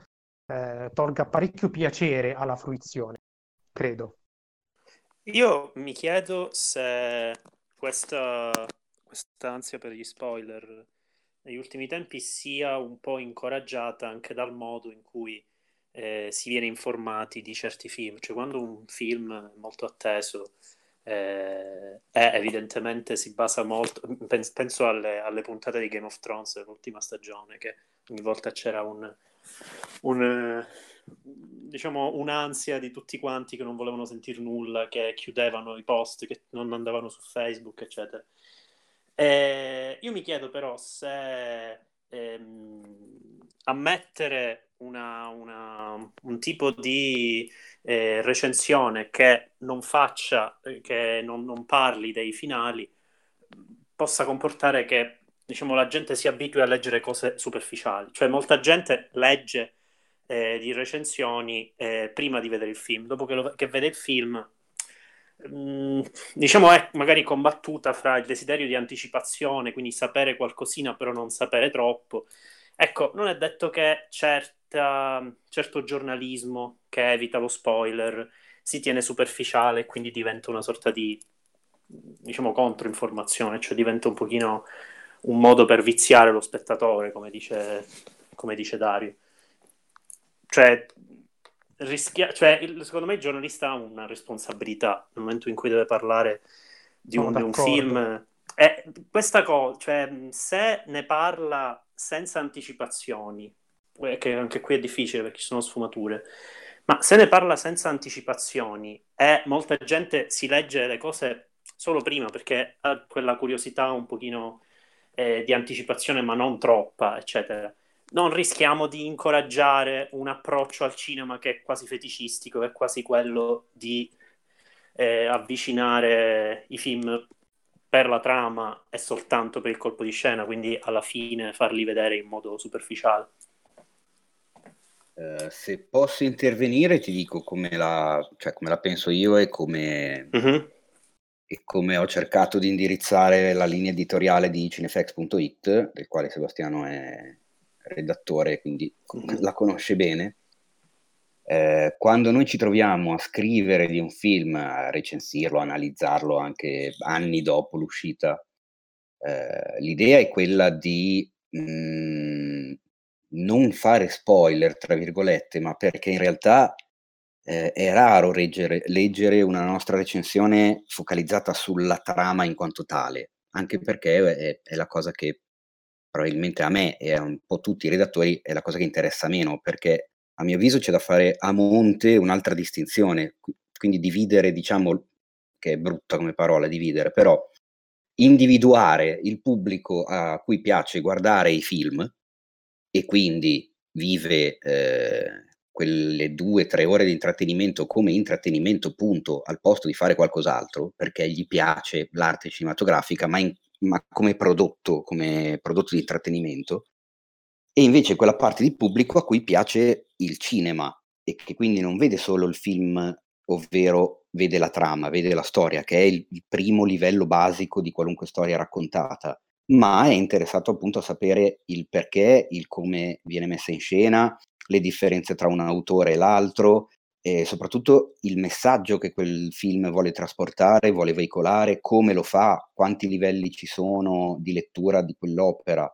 [SPEAKER 1] eh, tolga parecchio piacere alla fruizione, credo.
[SPEAKER 5] Io mi chiedo se questa, questa ansia per gli spoiler negli ultimi tempi sia un po' incoraggiata anche dal modo in cui eh, si viene informati di certi film. Cioè, quando un film molto atteso eh, è, evidentemente si basa molto. Penso alle, alle, puntate di Game of Thrones dell'ultima stagione, che ogni volta c'era un, un diciamo un'ansia di tutti quanti che non volevano sentire nulla, che chiudevano i post, che non andavano su Facebook, eccetera. Eh, io mi chiedo però se ehm, ammettere una, una, un tipo di eh, recensione che non faccia, che non, non, parli dei finali, possa comportare che diciamo, la gente si abitui a leggere cose superficiali. Cioè molta gente legge eh, di recensioni eh, prima di vedere il film, dopo che, lo, che vede il film Mm, diciamo è magari combattuta fra il desiderio di anticipazione, quindi sapere qualcosina però non sapere troppo. Ecco, non è detto che certa, certo giornalismo che evita lo spoiler si tiene superficiale e quindi diventa una sorta di, diciamo, controinformazione, cioè diventa un pochino un modo per viziare lo spettatore, come dice, come dice Dario. Cioè, rischia- cioè, secondo me il giornalista ha una responsabilità nel momento in cui deve parlare di un, di un film. E questa cosa, cioè, se ne parla senza anticipazioni, che anche qui è difficile perché ci sono sfumature, ma se ne parla senza anticipazioni e molta gente si legge le cose solo prima perché ha quella curiosità un pochino eh, di anticipazione, ma non troppa, eccetera. Non rischiamo di incoraggiare un approccio al cinema che è quasi feticistico, che è quasi quello di eh, avvicinare i film per la trama e soltanto per il colpo di scena, quindi alla fine farli vedere in modo superficiale.
[SPEAKER 2] Uh, se posso intervenire ti dico come la, cioè come la penso io e come, uh-huh. e come, ho cercato di indirizzare la linea editoriale di cinefx.it, del quale Sebastiano è, redattore, quindi mm-hmm. la conosce bene. Eh, quando noi ci troviamo a scrivere di un film, a recensirlo, a analizzarlo anche anni dopo l'uscita, eh, l'idea è quella di mh, mm, non fare spoiler, tra virgolette, ma perché in realtà eh, è raro leggere, leggere, una nostra recensione focalizzata sulla trama in quanto tale, anche perché è, è la cosa che probabilmente a me e a un po' tutti i redattori è la cosa che interessa meno, perché a mio avviso c'è da fare a monte un'altra distinzione, quindi dividere, diciamo, che è brutta come parola dividere, però individuare il pubblico a cui piace guardare i film e quindi vive eh, quelle due o tre ore di intrattenimento come intrattenimento punto al posto di fare qualcos'altro perché gli piace l'arte cinematografica ma in ma come prodotto, come prodotto di intrattenimento, e invece quella parte di pubblico a cui piace il cinema e che quindi non vede solo il film, ovvero vede la trama, vede la storia, che è il, il primo livello basico di qualunque storia raccontata, ma è interessato appunto a sapere il perché, il come viene messa in scena, le differenze tra un autore e l'altro, e soprattutto il messaggio che quel film vuole trasportare, vuole veicolare, come lo fa, quanti livelli ci sono di lettura di quell'opera,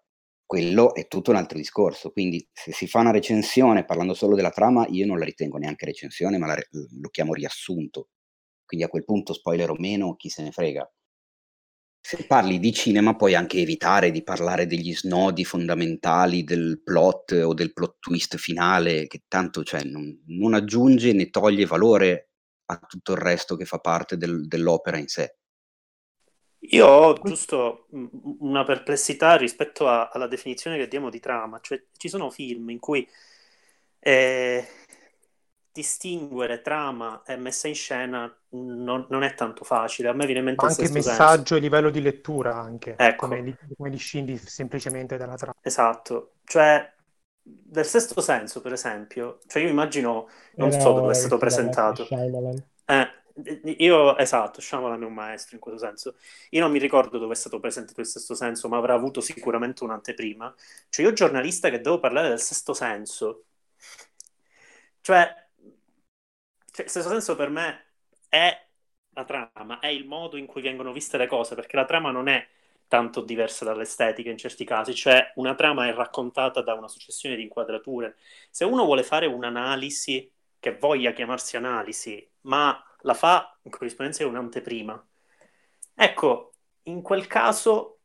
[SPEAKER 2] quello è tutto un altro discorso. Quindi se si fa una recensione parlando solo della trama, io non la ritengo neanche recensione, ma la, lo chiamo riassunto. Quindi a quel punto, spoiler o meno, chi se ne frega. Se parli di cinema puoi anche evitare di parlare degli snodi fondamentali del plot o del plot twist finale, che tanto cioè, non, non aggiunge né toglie valore a tutto il resto che fa parte del, dell'opera in sé.
[SPEAKER 5] Io ho giusto una perplessità rispetto a, alla definizione che diamo di trama, cioè ci sono film in cui eh, distinguere trama e messa in scena non, non, è tanto facile. A me viene in mente
[SPEAKER 1] anche messaggio e livello di lettura, anche ecco. come, li, come li scindi semplicemente dalla trama.
[SPEAKER 5] Esatto, cioè del sesto senso, per esempio, cioè io immagino, non Era so dove è stato presentato. Eh, io, esatto, Shyamalan è un maestro in questo senso. Io non mi ricordo dove è stato presentato il sesto senso, ma avrà avuto sicuramente un'anteprima. Cioè, io giornalista che devo parlare del sesto senso, cioè, cioè il sesto senso per me è la trama, è il modo in cui vengono viste le cose, perché la trama non è tanto diversa dall'estetica in certi casi, cioè una trama è raccontata da una successione di inquadrature. Se uno vuole fare un'analisi che voglia chiamarsi analisi, ma la fa in corrispondenza di un'anteprima. Ecco, in quel caso,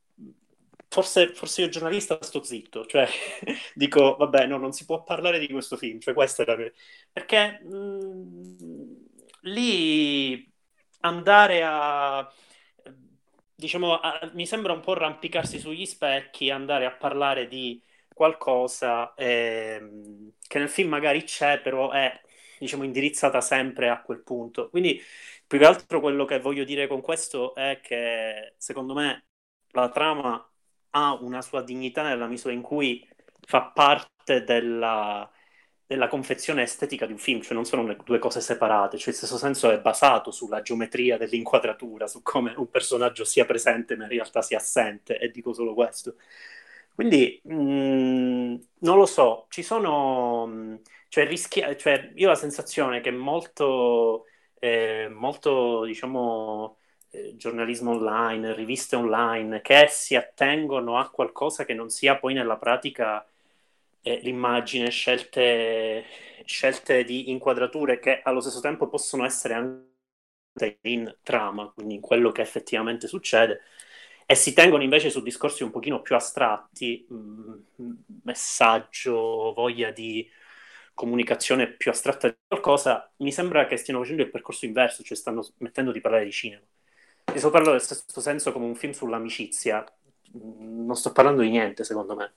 [SPEAKER 5] forse, forse io giornalista sto zitto, cioè dico, vabbè, no, non si può parlare di questo film, cioè questa è la... Perché mh, mm, lì andare a... Diciamo, a, mi sembra un po' arrampicarsi sugli specchi, andare a parlare di qualcosa eh, che nel film magari c'è, però è diciamo, indirizzata sempre a quel punto. Quindi, più che altro, quello che voglio dire con questo è che secondo me la trama ha una sua dignità nella misura in cui fa parte della, della confezione estetica di un film, cioè non sono due cose separate, cioè il stesso senso è basato sulla geometria dell'inquadratura, su come un personaggio sia presente ma in realtà sia assente, e dico solo questo. Quindi, mh, mm, non lo so, ci sono... Mh, cioè, rischia, cioè, io ho la sensazione che molto, eh, molto diciamo, eh, giornalismo online, riviste online, che si attengono a qualcosa che non sia poi nella pratica eh, l'immagine, scelte, scelte di inquadrature che allo stesso tempo possono essere anche in trama, quindi in quello che effettivamente succede, e si tengono invece su discorsi un pochino più astratti, mh, mm, messaggio, voglia di comunicazione più astratta di qualcosa, mi sembra che stiano facendo il percorso inverso, cioè stanno smettendo di parlare di cinema. Io sto parlando del stesso senso come un film sull'amicizia, non sto parlando di niente, secondo me.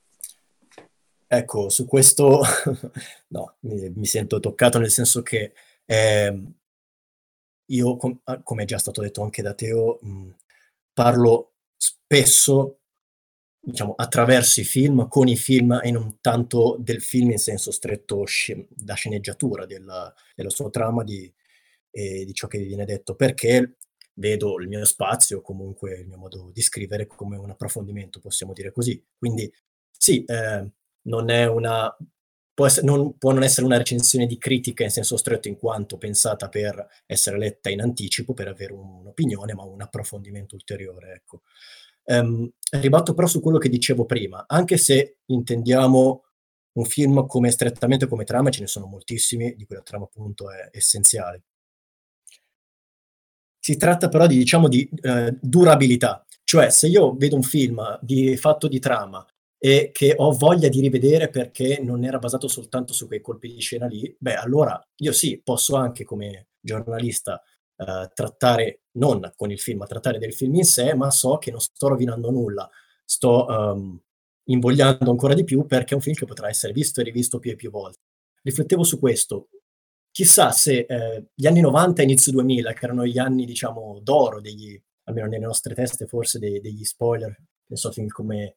[SPEAKER 3] Ecco, su questo no, mi, mi, sento toccato nel senso che eh, io, com- ah, come è già stato detto anche da Teo, mh, parlo spesso diciamo, attraverso i film, con i film e non tanto del film in senso stretto sc- da sceneggiatura, della, della sua trama, di, e di ciò che viene detto, perché vedo il mio spazio, comunque il mio modo di scrivere come un approfondimento, possiamo dire così. Quindi sì, eh, non è una... Può, essere, non, può non essere una recensione di critica in senso stretto in quanto pensata per essere letta in anticipo, per avere un'opinione, ma un approfondimento ulteriore, ecco. Um, ribatto però su quello che dicevo prima, anche se intendiamo un film come strettamente come trama, ce ne sono moltissimi, di cui la trama appunto è essenziale. Si tratta però di, diciamo, di eh, durabilità, cioè se io vedo un film di, fatto di trama e che ho voglia di rivedere perché non era basato soltanto su quei colpi di scena lì, beh allora io sì, posso anche come giornalista eh, trattare non con il film, ma trattare del film in sé, ma so che non sto rovinando nulla, sto um, invogliando ancora di più perché è un film che potrà essere visto e rivisto più e più volte. Riflettevo su questo. Chissà se eh, gli anni 90 e inizio 2000, che erano gli anni, diciamo, d'oro, degli, almeno nelle nostre teste, forse dei, degli spoiler, penso a film come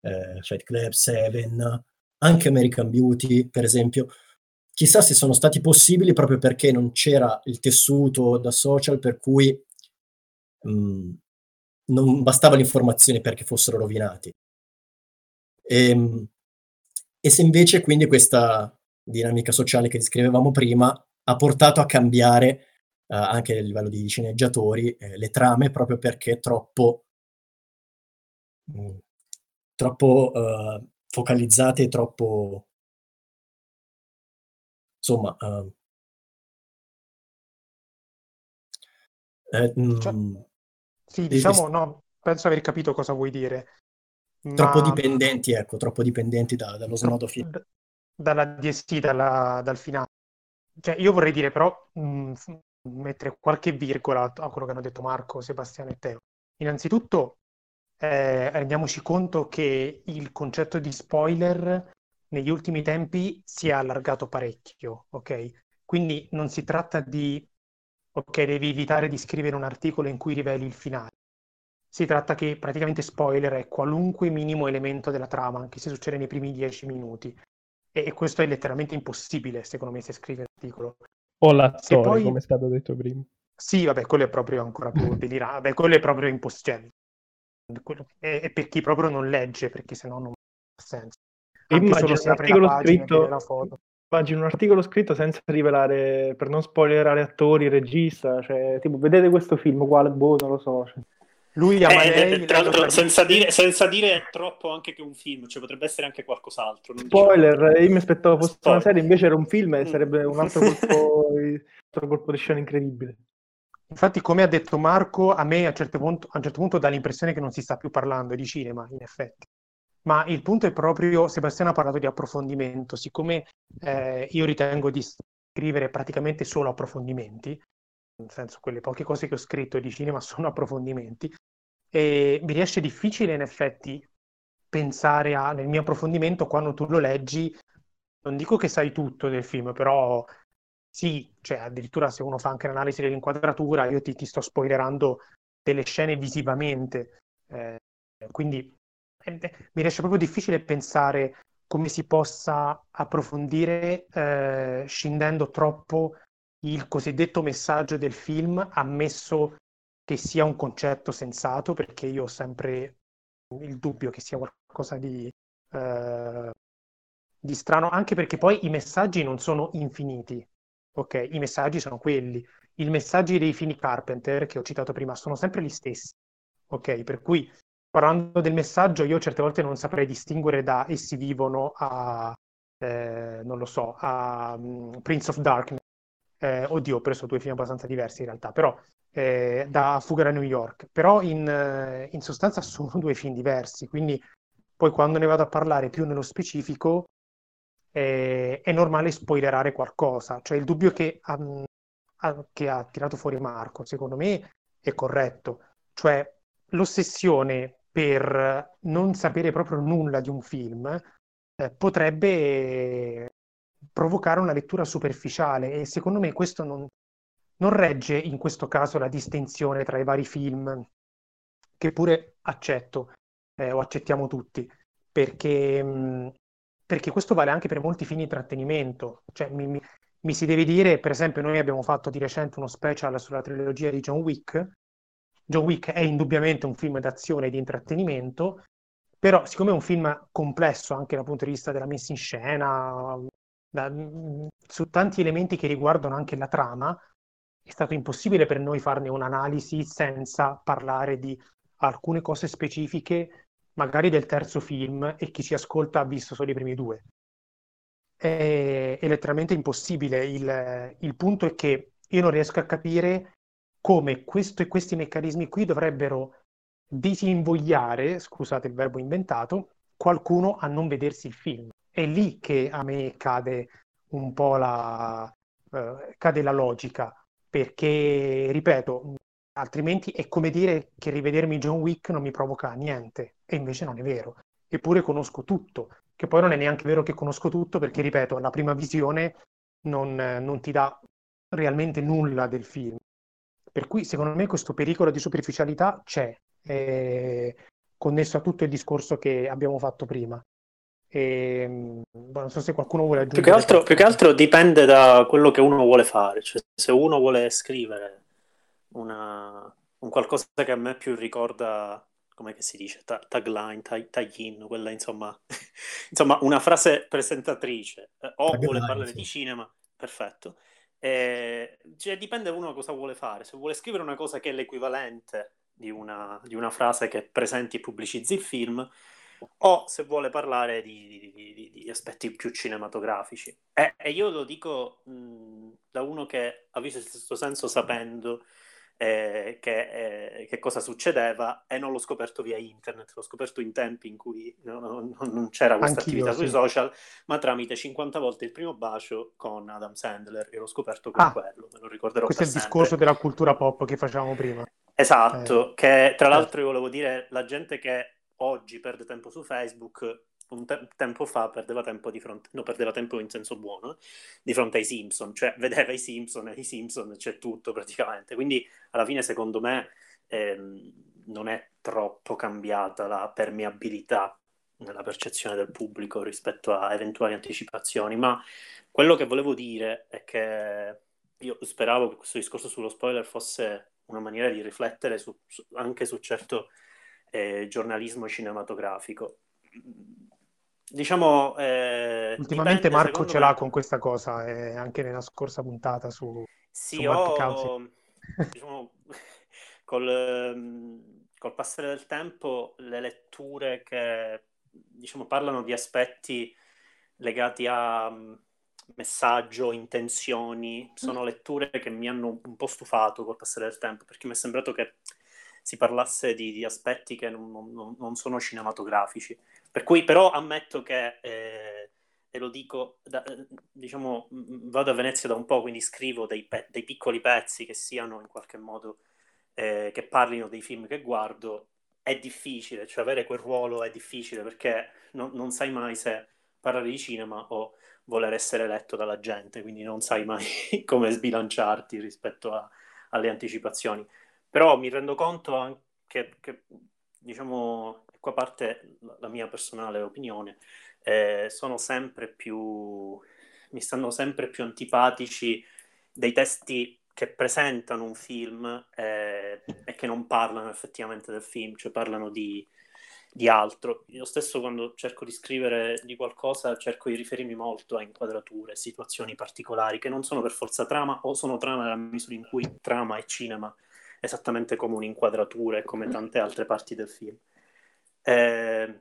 [SPEAKER 3] eh, Fight Club, Seven, anche American Beauty, per esempio, chissà se sono stati possibili proprio perché non c'era il tessuto da social per cui mh, mm, non bastava l'informazione perché fossero rovinati. E, ehm, e se invece quindi questa dinamica sociale che descrivevamo prima ha portato a cambiare uh, anche a livello di sceneggiatori eh, le trame proprio perché troppo, mh, mm, troppo uh, focalizzate e troppo insomma uh,
[SPEAKER 1] eh, cioè, mm, sì, diciamo no, penso aver capito cosa vuoi dire.
[SPEAKER 3] Troppo ma... dipendenti, ecco, troppo dipendenti da, dallo snodo finale.
[SPEAKER 1] Dalla DST, dalla, dal finale. Cioè, io vorrei dire però, mh, mm, mettere qualche virgola a quello che hanno detto Marco, Sebastiano e Teo. Innanzitutto, eh, rendiamoci conto che il concetto di spoiler negli ultimi tempi si è allargato parecchio, ok? Quindi non si tratta di, ok, devi evitare di scrivere un articolo in cui riveli il finale. Si tratta che praticamente spoiler è qualunque minimo elemento della trama, anche se succede nei primi dieci minuti. E, e questo è letteralmente impossibile, secondo me, se scrivi un articolo.
[SPEAKER 6] O l'attore, poi... come è stato detto prima.
[SPEAKER 1] Sì, vabbè, quello è proprio ancora più delirante. Vabbè, quello è proprio impossibile. È, è, per chi proprio non legge, perché sennò non ha senso.
[SPEAKER 7] Immagino un articolo scritto... Immagino un articolo scritto senza rivelare, per non spoilerare attori, regista, cioè, tipo, vedete questo film, uguale, boh, non lo so. Cioè.
[SPEAKER 5] Lui ama eh, lei, tra l'altro, senza dire, senza dire troppo anche che è un film, cioè potrebbe essere anche qualcos'altro.
[SPEAKER 7] Spoiler, diciamo... io mi aspettavo fosse Spoiler. una serie, invece era un film e mm. sarebbe un altro colpo, un altro colpo di scena incredibile.
[SPEAKER 1] Infatti, come ha detto Marco, a me a un, certo punto, a un certo punto dà l'impressione che non si sta più parlando di cinema, in effetti. Ma il punto è proprio, Sebastiano ha parlato di approfondimento, siccome eh, io ritengo di scrivere praticamente solo approfondimenti, nel senso quelle poche cose che ho scritto di cinema sono approfondimenti, e mi riesce difficile in effetti pensare a, nel mio approfondimento quando tu lo leggi, non dico che sai tutto del film, però sì, cioè addirittura se uno fa anche l'analisi dell'inquadratura, io ti, ti sto spoilerando delle scene visivamente, eh, quindi mi riesce proprio difficile pensare come si possa approfondire eh, scindendo troppo il cosiddetto messaggio del film, ammesso che sia un concetto sensato, perché io ho sempre il dubbio che sia qualcosa di, eh, di strano, anche perché poi i messaggi non sono infiniti, ok? I messaggi sono quelli. I messaggi dei film Carpenter, che ho citato prima, sono sempre gli stessi, ok? Per cui, parlando del messaggio, io certe volte non saprei distinguere da essi vivono a, eh, non lo so, a um, Prince of Darkness, eh, oddio, ho preso due film abbastanza diversi in realtà, però eh, da Fuga da New York. Però in, eh, in, sostanza sono due film diversi, quindi poi quando ne vado a parlare più nello specifico eh, è normale spoilerare qualcosa. Cioè il dubbio che, um, che ha tirato fuori Marco, secondo me, è corretto. Cioè l'ossessione per non sapere proprio nulla di un film eh, potrebbe provocare una lettura superficiale e secondo me questo non, non regge in questo caso la distinzione tra i vari film, che pure accetto eh, o accettiamo tutti, perché, mh, mm, perché, questo vale anche per molti film di intrattenimento. Cioè, mi, mi, mi, si deve dire, per esempio, noi abbiamo fatto di recente uno special sulla trilogia di John Wick. John Wick è indubbiamente un film d'azione e di intrattenimento, però siccome è un film complesso anche dal punto di vista della messa in scena, da, su tanti elementi che riguardano anche la trama, è stato impossibile per noi farne un'analisi senza parlare di alcune cose specifiche, magari del terzo film, e chi ci ascolta ha visto solo i primi due. È, letteralmente impossibile. Il, il punto è che io non riesco a capire come questo, questi meccanismi qui dovrebbero disinvogliare, scusate il verbo inventato, qualcuno a non vedersi il film è lì che a me cade un po' la, uh, cade la logica, perché, ripeto, altrimenti è come dire che rivedermi John Wick non mi provoca niente, e invece non è vero. Eppure conosco tutto, che poi non è neanche vero che conosco tutto, perché, ripeto, la prima visione non, non ti dà realmente nulla del film. Per cui, secondo me, questo pericolo di superficialità c'è, è connesso a tutto il discorso che abbiamo fatto prima. E, ehm, boh, non so se qualcuno vuole aggiungere.
[SPEAKER 5] Più che, altro, più che altro dipende da quello che uno vuole fare. Cioè, se uno vuole scrivere una, un qualcosa che a me più ricorda, come si dice, tagline, tag-in, quella insomma, insomma, una frase presentatrice, eh, o tagline, vuole parlare sì. di cinema, perfetto. Eh, cioè, dipende uno cosa vuole fare. Se vuole scrivere una cosa che è l'equivalente di una, di una frase che presenti e pubblicizzi il film, o se vuole parlare di, di, di, aspetti più cinematografici. E, e io lo dico mh, da uno che ha visto il stesso senso sapendo eh, che, eh, che, cosa succedeva e non l'ho scoperto via internet, l'ho scoperto in tempi in cui no, no, non c'era questa Anch'io, attività sui social, ma tramite 50 volte il primo bacio con Adam Sandler e l'ho scoperto con ah, quello, me lo ricorderò
[SPEAKER 1] Questo è il sempre. discorso della cultura pop che facevamo prima.
[SPEAKER 5] Esatto, eh. che tra l'altro io volevo dire, la gente che oggi perde tempo su Facebook un te- tempo fa perdeva tempo di fronte, no, perdeva tempo in senso buono, di fronte ai Simpson, cioè vedeva i Simpson e i Simpson c'è tutto praticamente, quindi alla fine secondo me ehm, non è troppo cambiata la permeabilità nella percezione del pubblico rispetto a eventuali anticipazioni, ma quello che volevo dire è che io speravo che questo discorso sullo spoiler fosse una maniera di riflettere su, su, anche su certo eh, giornalismo cinematografico Diciamo, eh,
[SPEAKER 1] Ultimamente Marco ce l'ha me... con questa cosa, eh, anche nella scorsa puntata su,
[SPEAKER 5] sì, su ho, diciamo, col, ehm, col, passare del tempo le letture che diciamo, parlano di aspetti legati a mm, messaggio, intenzioni, sono letture che mi hanno un po' stufato col passare del tempo, perché mi è sembrato che si parlasse di, di aspetti che non, non, non sono cinematografici. Per cui però ammetto che, eh, e lo dico, da, diciamo, vado a Venezia da un po', quindi scrivo dei, pe- dei piccoli pezzi che siano in qualche modo, eh, che parlino dei film che guardo, è difficile, cioè avere quel ruolo è difficile perché non, non sai mai se parlare di cinema o voler essere letto dalla gente, quindi non sai mai come sbilanciarti rispetto a, alle anticipazioni. Però mi rendo conto anche che, diciamo, qua parte la mia personale opinione, eh, sono sempre più, mi stanno sempre più antipatici dei testi che presentano un film eh, e che non parlano effettivamente del film, cioè parlano di, di altro. Io stesso quando cerco di scrivere di qualcosa cerco di riferirmi molto a inquadrature, situazioni particolari che non sono per forza trama o sono trama nella misura in cui trama è cinema, esattamente come un'inquadratura e come tante altre parti del film. Eh,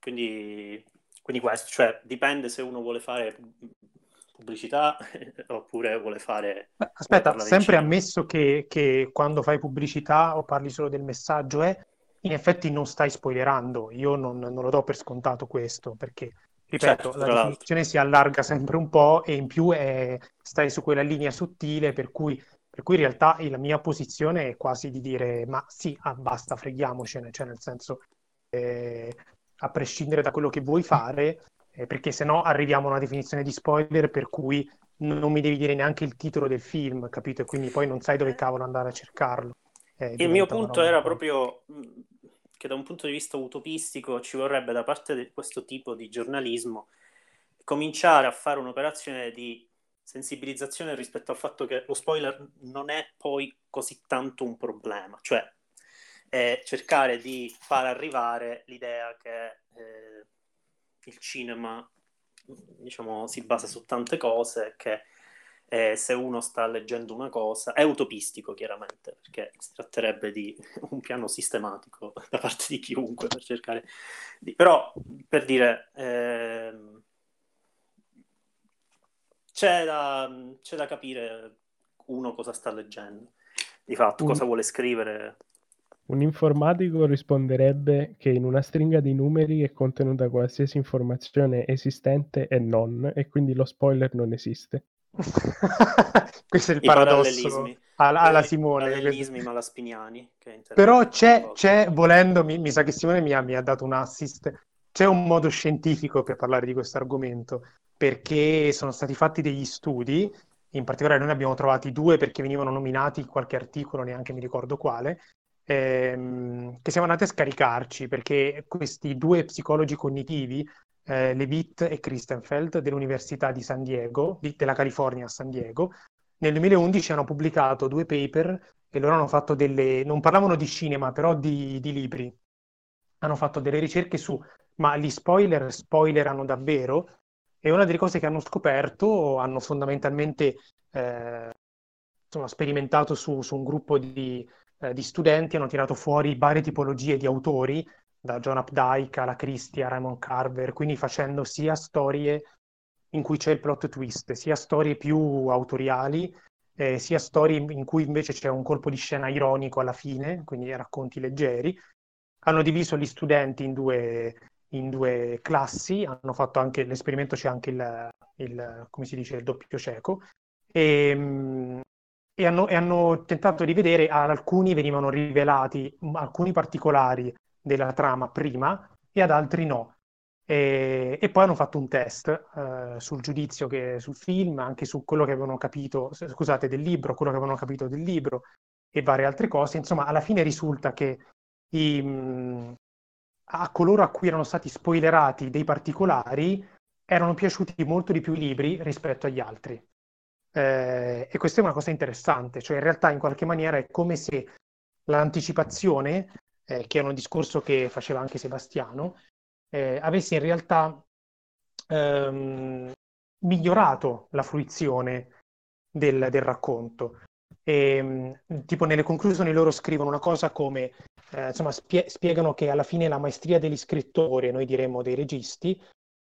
[SPEAKER 5] quindi, quindi questo, cioè dipende se uno vuole fare pubblicità oppure vuole fare...
[SPEAKER 1] Aspetta, sempre ammesso che, che, quando fai pubblicità o parli solo del messaggio è, in effetti non stai spoilerando, io non, non lo do per scontato questo, perché, ripeto, certo, la definizione si allarga sempre un po' e in più è, stai su quella linea sottile per cui, per cui in realtà la mia posizione è quasi di dire ma sì, ah, basta, freghiamocene, cioè nel senso eh, a prescindere da quello che vuoi fare, eh, perché se no arriviamo a una definizione di spoiler per cui non mi devi dire neanche il titolo del film, capito? E quindi poi non sai dove cavolo andare a cercarlo.
[SPEAKER 5] Eh, il mio punto era proprio che da un punto di vista utopistico ci vorrebbe da parte di questo tipo di giornalismo cominciare a fare un'operazione di sensibilizzazione rispetto al fatto che lo spoiler non è poi così tanto un problema, cioè è cercare di far arrivare l'idea che eh, il cinema diciamo, si basa su tante cose, che eh, se uno sta leggendo una cosa, è utopistico chiaramente, perché si tratterebbe di un piano sistematico da parte di chiunque per cercare di... Però, per dire, eh, c'è, da, c'è da capire uno cosa sta leggendo, di fatto, cosa vuole scrivere
[SPEAKER 6] un informatico risponderebbe che in una stringa di numeri è contenuta qualsiasi informazione esistente e non, e quindi lo spoiler non esiste.
[SPEAKER 1] Questo è il I paradosso alla, alla Simone.
[SPEAKER 5] Parallelismi malaspiniani.
[SPEAKER 1] Però c'è, c'è volendo, mi, mi, sa che Simone mi ha, mi ha dato un assist, c'è un modo scientifico per parlare di questo argomento, perché sono stati fatti degli studi in particolare noi ne abbiamo trovati due perché venivano nominati in qualche articolo, neanche mi ricordo quale, ehm, che siamo andati a scaricarci perché questi due psicologi cognitivi, eh, Levitt e Christenfeld dell'Università di San Diego, di, della California a San Diego, nel 2011 hanno pubblicato due paper e loro hanno fatto delle, non parlavano di cinema, però di, di libri. Hanno fatto delle ricerche su, ma gli spoiler spoilerano davvero? E una delle cose che hanno scoperto, hanno fondamentalmente eh, insomma, sperimentato su, su, un gruppo di, eh, di, studenti, hanno tirato fuori varie tipologie di autori, da John Updike alla Christie a Raymond Carver, quindi facendo sia storie in cui c'è il plot twist, sia storie più autoriali, eh, sia storie in cui invece c'è un colpo di scena ironico alla fine, quindi racconti leggeri. Hanno diviso gli studenti in due, in due classi, hanno fatto anche l'esperimento, c'è anche il, il dice, il doppio cieco, e, ehm, e, hanno, e hanno tentato di vedere, ad alcuni venivano rivelati alcuni particolari della trama prima e ad altri no. E, e, poi hanno fatto un test eh, sul giudizio che, sul film, anche su quello che avevano capito, scusate, del libro, quello che avevano capito del libro e varie altre cose. Insomma, alla fine risulta che i, a coloro a cui erano stati spoilerati dei particolari erano piaciuti molto di più i libri rispetto agli altri. Eh, e questa è una cosa interessante, cioè in realtà in qualche maniera è come se l'anticipazione, eh, che era un discorso che faceva anche Sebastiano, eh, avesse in realtà ehm, migliorato la fruizione del, del racconto. E, ehm, tipo nelle conclusioni loro scrivono una cosa come, eh, insomma, spie- spiegano che alla fine la maestria degli scrittori, noi diremmo dei registi,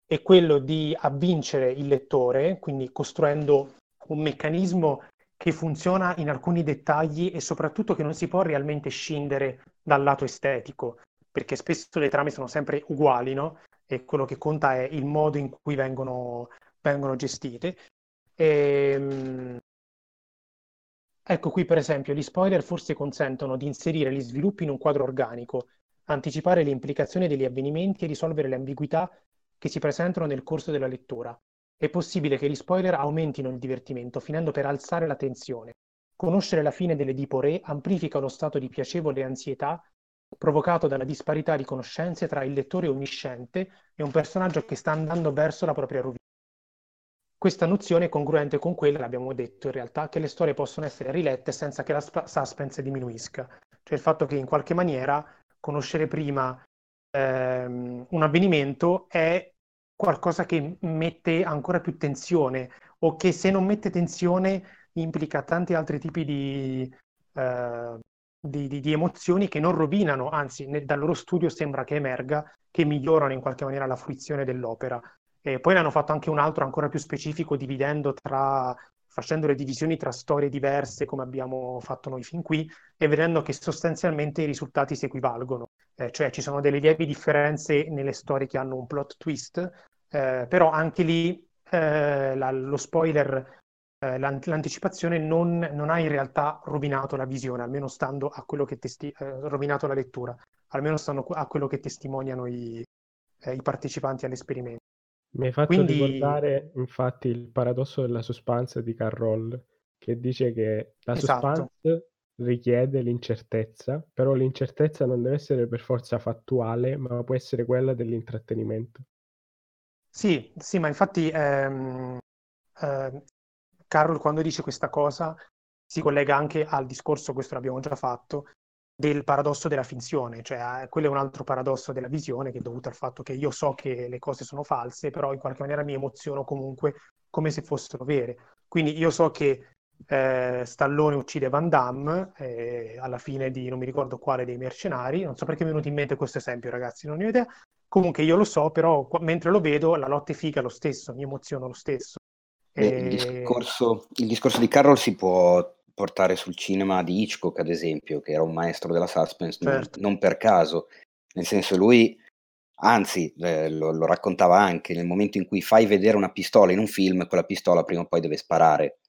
[SPEAKER 1] è quello di avvincere il lettore, quindi costruendo un meccanismo che funziona in alcuni dettagli e soprattutto che non si può realmente scindere dal lato estetico perché spesso le trame sono sempre uguali, no? E quello che conta è il modo in cui vengono, vengono gestite. E, ehm, ecco qui per esempio gli spoiler forse consentono di inserire gli sviluppi in un quadro organico, anticipare le implicazioni degli avvenimenti e risolvere le ambiguità che si presentano nel corso della lettura. È possibile che gli spoiler aumentino il divertimento, finendo per alzare la tensione. Conoscere la fine dell'Edipo Re amplifica lo stato di piacevole ansietà provocato dalla disparità di conoscenze tra il lettore onnisciente e un personaggio che sta andando verso la propria rovina. Questa nozione è congruente con quella, l'abbiamo detto in realtà, che le storie possono essere rilette senza che la suspense diminuisca. Cioè il fatto che in qualche maniera conoscere prima ehm, un avvenimento è qualcosa che mette ancora più tensione o che se non mette tensione implica tanti altri tipi di, eh, di, di, di, emozioni che non rovinano, anzi ne, dal loro studio sembra che emerga, che migliorano in qualche maniera la fruizione dell'opera. E poi ne hanno fatto anche un altro ancora più specifico, dividendo tra, facendo le divisioni tra storie diverse, come abbiamo fatto noi fin qui, e vedendo che sostanzialmente i risultati si equivalgono. Eh, cioè ci sono delle lievi differenze nelle storie che hanno un plot twist, eh, però anche lì eh, la, lo spoiler eh, l'anticipazione non, non, ha in realtà rovinato la visione, almeno stando a quello che testi- eh, rovinato la lettura, almeno stando a quello che testimoniano i, eh, i partecipanti all'esperimento.
[SPEAKER 6] Mi hai fatto Quindi... ricordare infatti il paradosso della suspense di Carroll, che dice che la esatto. suspense richiede l'incertezza, però l'incertezza non deve essere per forza fattuale, ma può essere quella dell'intrattenimento.
[SPEAKER 1] Sì, sì, ma infatti ehm, eh, Carol quando dice questa cosa si collega anche al discorso, questo l'abbiamo già fatto, del paradosso della finzione, cioè eh, quello è un altro paradosso della visione che è dovuto al fatto che io so che le cose sono false, però in qualche maniera mi emoziono comunque come se fossero vere. Quindi io so che eh, Stallone uccide Van Damme eh, alla fine di non mi ricordo quale dei mercenari, non so perché mi è venuto in mente questo esempio ragazzi, non ne ho idea. Comunque io lo so, però mentre lo vedo la lotta è figa lo stesso, mi emoziono lo stesso.
[SPEAKER 2] E... Il, discorso, il discorso di Carroll si può portare sul cinema di Hitchcock, ad esempio, che era un maestro della suspense, certo. non, non, per caso. Nel senso, lui, anzi, eh, lo, lo, raccontava anche, nel momento in cui fai vedere una pistola in un film, quella pistola prima o poi deve sparare.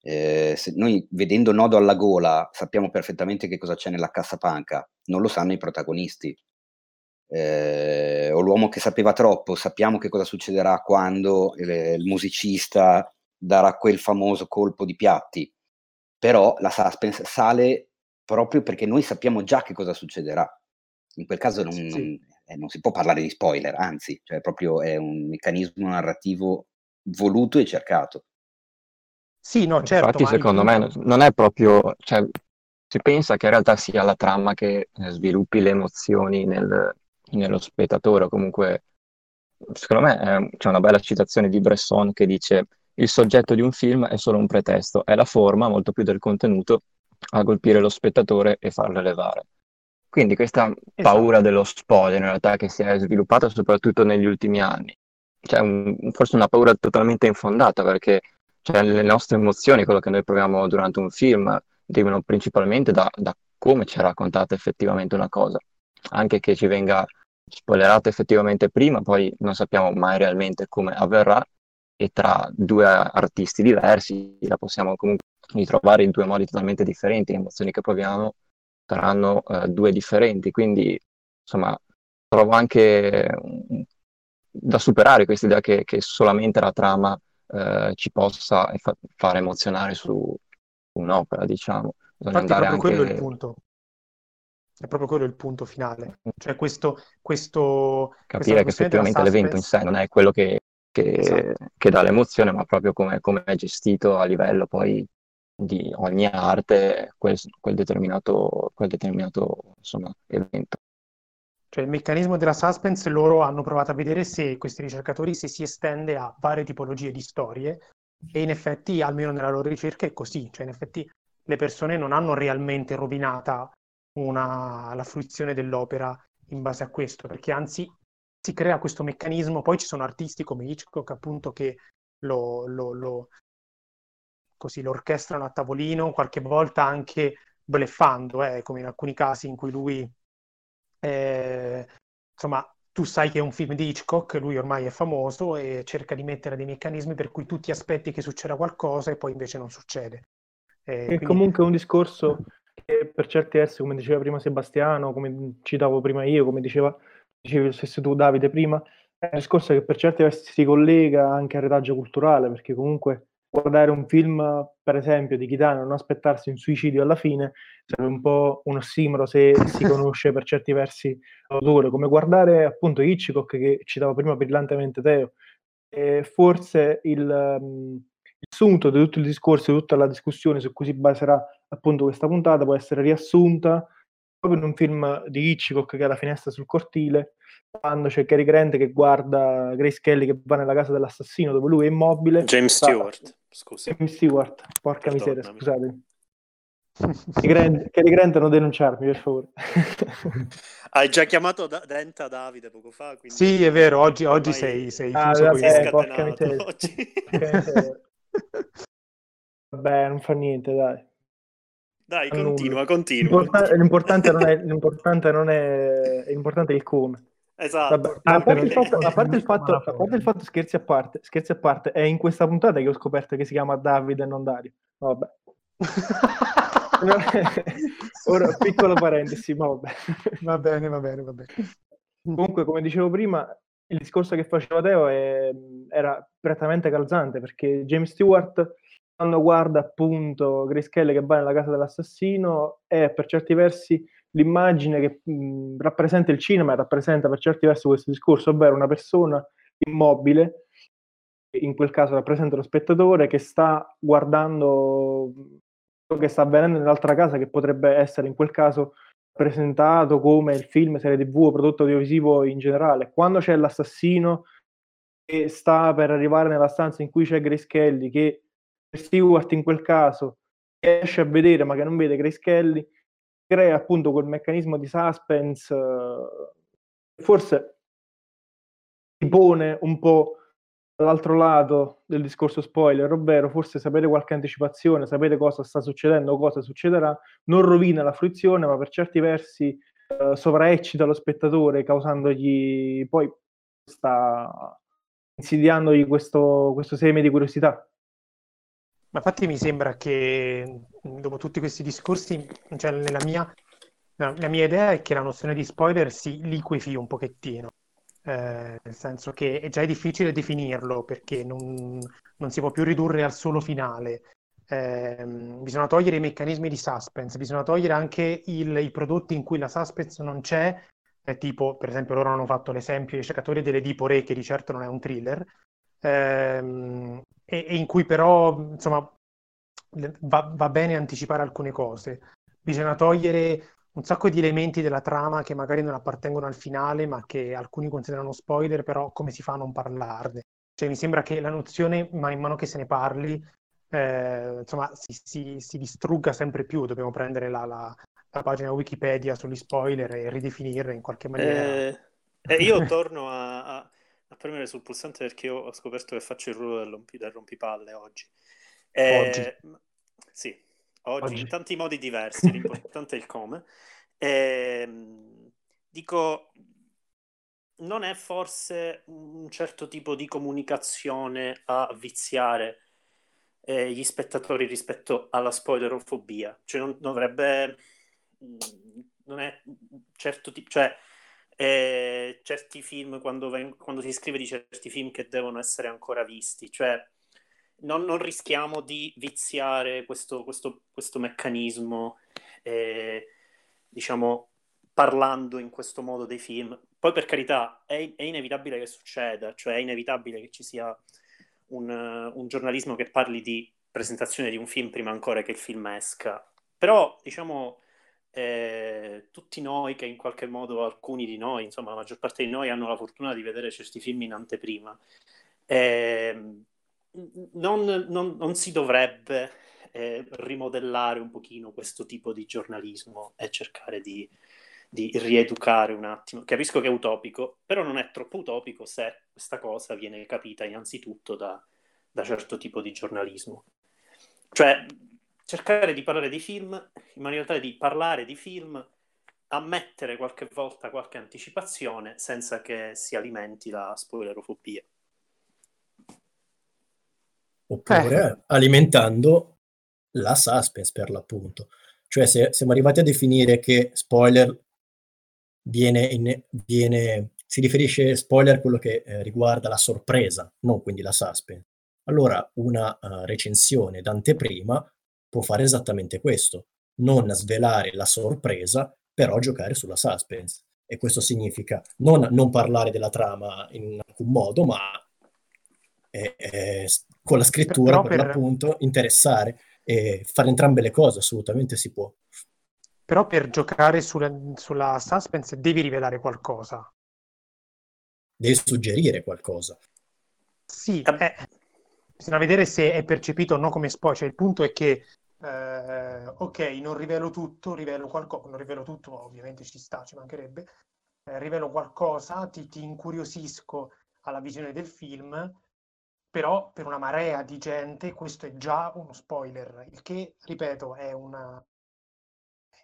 [SPEAKER 2] Eh, noi, vedendo Nodo alla gola, sappiamo perfettamente che cosa c'è nella cassapanca, non lo sanno i protagonisti eh, o l'uomo che sapeva troppo, sappiamo che cosa succederà quando eh, il musicista darà quel famoso colpo di piatti, però la suspense sale proprio perché noi sappiamo già che cosa succederà. In quel caso non, sì. non, eh, non si può parlare di spoiler, anzi, cioè proprio è un meccanismo narrativo voluto e cercato.
[SPEAKER 1] Sì, no, certo.
[SPEAKER 4] Infatti, secondo me non è proprio, cioè, si pensa che in realtà sia la trama che eh, sviluppi le emozioni nel, nello spettatore o comunque secondo me è, c'è una bella citazione di Bresson che dice il soggetto di un film è solo un pretesto, è la forma, molto più del contenuto, a colpire lo spettatore e farlo elevare. Quindi questa esatto. paura dello spoiler in realtà che si è sviluppata soprattutto negli ultimi anni, cioè un, forse una paura totalmente infondata perché cioè, le nostre emozioni, quello che noi proviamo durante un film, derivano principalmente da, da come ci è raccontata effettivamente una cosa, anche che ci venga spoilerata effettivamente prima, poi non sappiamo mai realmente come avverrà e tra due artisti diversi la possiamo comunque ritrovare in due modi totalmente differenti, le emozioni che proviamo saranno uh, due differenti, quindi insomma trovo anche da superare questa idea che, che, solamente la trama uh, ci possa fa- fare emozionare su un'opera, diciamo.
[SPEAKER 1] Bisogna Infatti è proprio anche... quello il punto. È proprio quello il punto finale. Cioè questo... questo
[SPEAKER 4] Capire che effettivamente l'evento in sé non è quello che, che, esatto. che dà l'emozione, ma proprio come, come, è gestito a livello poi di ogni arte quel, quel determinato, quel determinato insomma, evento.
[SPEAKER 1] Cioè il meccanismo della suspense loro hanno provato a vedere se questi ricercatori se si estende a varie tipologie di storie e in effetti, almeno nella loro ricerca, è così. Cioè in effetti le persone non hanno realmente rovinata una, la fruizione dell'opera in base a questo, perché anzi si crea questo meccanismo, poi ci sono artisti come Hitchcock appunto che lo, lo, lo, così, lo orchestrano a tavolino, qualche volta anche bleffando, eh, come in alcuni casi in cui lui, eh, insomma, tu sai che è un film di Hitchcock, lui ormai è famoso e cerca di mettere dei meccanismi per cui tu ti aspetti che succeda qualcosa e poi invece non succede.
[SPEAKER 7] Eh, quindi... comunque è un discorso che per certi versi, come diceva prima Sebastiano, come citavo prima io, come diceva, dicevi lo stesso tu Davide prima, è un discorso che per certi versi si collega anche al retaggio culturale, perché comunque guardare un film, per esempio, di Kitano e non aspettarsi un suicidio alla fine sarebbe un po' un ossimoro se si conosce per certi versi l'autore, come guardare appunto Hitchcock che citavo prima brillantemente Teo. E forse il, um, il sunto di tutto il discorso, di tutta la discussione su cui si baserà appunto questa puntata può essere riassunta proprio in un film di Hitchcock che è La finestra sul cortile, quando c'è Cary Grant che guarda Grace Kelly che va nella casa dell'assassino dove lui è immobile.
[SPEAKER 5] James Stewart, scusa.
[SPEAKER 7] James Stewart, porca Perdonami. miseria, scusate. Cary Grant non denunciarmi, per favore.
[SPEAKER 5] Hai già chiamato da- Denta Davide poco fa.
[SPEAKER 1] Sì, è vero, oggi, oggi sei, sei
[SPEAKER 7] ah, vabbè, porca miseria. Vabbè, non fa niente, dai.
[SPEAKER 5] Dai, continua, continua.
[SPEAKER 7] L'importante, l'importante, non è, l'importante non è, l'importante è il come.
[SPEAKER 5] Esatto.
[SPEAKER 7] Vabbè, a, parte il fatto, a, parte il fatto, a parte il fatto, scherzi a parte, scherzi a parte, è in questa puntata che ho scoperto che si chiama Davide e non Dario. Vabbè. Ora, piccolo parentesi, ma vabbè.
[SPEAKER 1] Va bene, va bene, va bene.
[SPEAKER 7] Comunque, come dicevo prima, il discorso che faceva Teo è, era prettamente calzante perché James Stewart quando guarda appunto Kelly che va nella casa dell'assassino è per certi versi l'immagine che mh, rappresenta il cinema e rappresenta per certi versi questo discorso, ovvero una persona immobile, in quel caso rappresenta lo spettatore che sta guardando quello che sta avvenendo nell'altra casa che potrebbe essere in quel caso presentato come il film, serie tv o prodotto audiovisivo in generale. Quando c'è l'assassino che sta per arrivare nella stanza in cui c'è Grace Kelly che Stewart in quel caso riesce a vedere ma che non vede Grace Kelly, crea appunto quel meccanismo di suspense, eh, forse si pone un po' dall'altro lato del discorso spoiler, ovvero forse sapere qualche anticipazione, sapere cosa sta succedendo, cosa succederà, non rovina la fruizione, ma per certi versi eh, sovraeccita lo spettatore, causandogli poi sta insidiandogli questo, questo seme di curiosità.
[SPEAKER 1] Ma infatti mi sembra che dopo tutti questi discorsi, cioè nella mia, la mia idea è che la nozione di spoiler si liquefi un pochettino, eh, nel senso che è già difficile definirlo perché non, non si può più ridurre al solo finale. Eh, bisogna togliere i meccanismi di suspense, bisogna togliere anche il, i prodotti in cui la suspense non c'è, eh, tipo per esempio loro hanno fatto l'esempio dei cercatori delle Dipore che di certo non è un thriller, ehm, e, e, in cui però insomma va, va, bene anticipare alcune cose. Bisogna togliere un sacco di elementi della trama che magari non appartengono al finale, ma che alcuni considerano spoiler, però come si fa a non parlarne? Cioè, mi sembra che la nozione, man mano che se ne parli, eh, insomma, si, si, si, distrugga sempre più. Dobbiamo prendere la, la, la, pagina Wikipedia sugli spoiler e ridefinirla in qualche maniera.
[SPEAKER 5] Eh, eh, io torno a, a, a, premere sul pulsante perché ho scoperto che faccio il ruolo del, rompi, del rompipalle oggi. Eh, oggi. Sì, oggi, oggi, in tanti modi diversi, l'importante è il come. Eh, dico, non è forse un certo tipo di comunicazione a viziare eh, gli spettatori rispetto alla spoilerofobia? Cioè non dovrebbe... Mm, non è certo tipo... Cioè, eh, certi film, quando, ven- quando, si scrive di certi film che devono essere ancora visti, cioè non, non rischiamo di viziare questo, questo, questo meccanismo, eh, diciamo, parlando in questo modo dei film. Poi per carità è, è, inevitabile che succeda, cioè è inevitabile che ci sia un, un, giornalismo che parli di presentazione di un film prima ancora che il film esca. Però, diciamo, eh, tutti noi che in qualche modo, alcuni di noi, insomma la maggior parte di noi hanno la fortuna di vedere certi film in anteprima, eh, non, non, non, si dovrebbe eh, rimodellare un pochino questo tipo di giornalismo e cercare di di rieducare un attimo. Capisco che è utopico, però non è troppo utopico se questa cosa viene capita innanzitutto da, da certo tipo di giornalismo. Cioè, cercare di parlare di film in maniera tale di parlare di film, ammettere qualche volta qualche anticipazione senza che si alimenti la spoilerofobia.
[SPEAKER 3] Oppure eh. alimentando la suspense per l'appunto. Cioè, se siamo arrivati a definire che spoiler viene, in, viene, si riferisce spoiler a quello che eh, riguarda la sorpresa, non quindi la suspense. Allora una uh, recensione d'anteprima può fare esattamente questo, non svelare la sorpresa, però giocare sulla suspense. E questo significa non, non parlare della trama in alcun modo, ma eh, eh, con la scrittura, per, per l'appunto, interessare e fare entrambe le cose, assolutamente si può.
[SPEAKER 1] Però per giocare sulla, sulla suspense devi rivelare qualcosa.
[SPEAKER 3] Devi suggerire qualcosa.
[SPEAKER 1] Sì, eh, bisogna vedere se è percepito o no come spoiler. Cioè, il punto è che, eh, ok, non rivelo tutto, rivelo qualcosa, non rivelo tutto, ovviamente ci sta, ci mancherebbe, eh, rivelo qualcosa, ti, ti incuriosisco alla visione del film, però per una marea di gente questo è già uno spoiler, il che, ripeto, è una,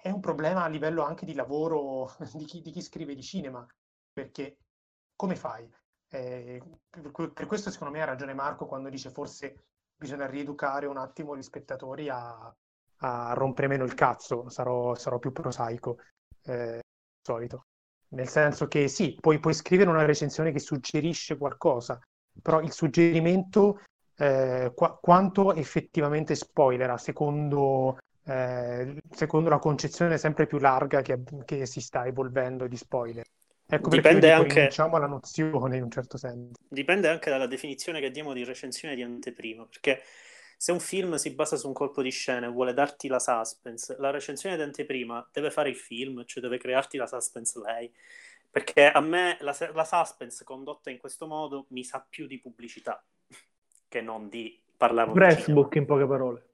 [SPEAKER 1] è un problema a livello anche di lavoro di chi, di chi scrive di cinema, perché come fai? Eh, per, per, questo secondo me ha ragione Marco quando dice forse bisogna rieducare un attimo gli spettatori a, a rompere meno il cazzo, sarò, sarò più prosaico, eh, solito. Nel senso che sì, puoi, puoi, scrivere una recensione che suggerisce qualcosa, però il suggerimento eh, qu- quanto effettivamente spoilera secondo eh, secondo la concezione sempre più larga che, che, si sta evolvendo di spoiler. Ecco
[SPEAKER 5] dipende anche
[SPEAKER 1] alla nozione in un certo senso.
[SPEAKER 5] Dipende anche dalla definizione che diamo di recensione di anteprima, perché se un film si basa su un colpo di scena e vuole darti la suspense, la recensione di anteprima deve fare il film, cioè deve crearti la suspense lei. Perché a me la, la suspense condotta in questo modo mi sa più di pubblicità che non di parlare
[SPEAKER 7] Pressbook in poche parole.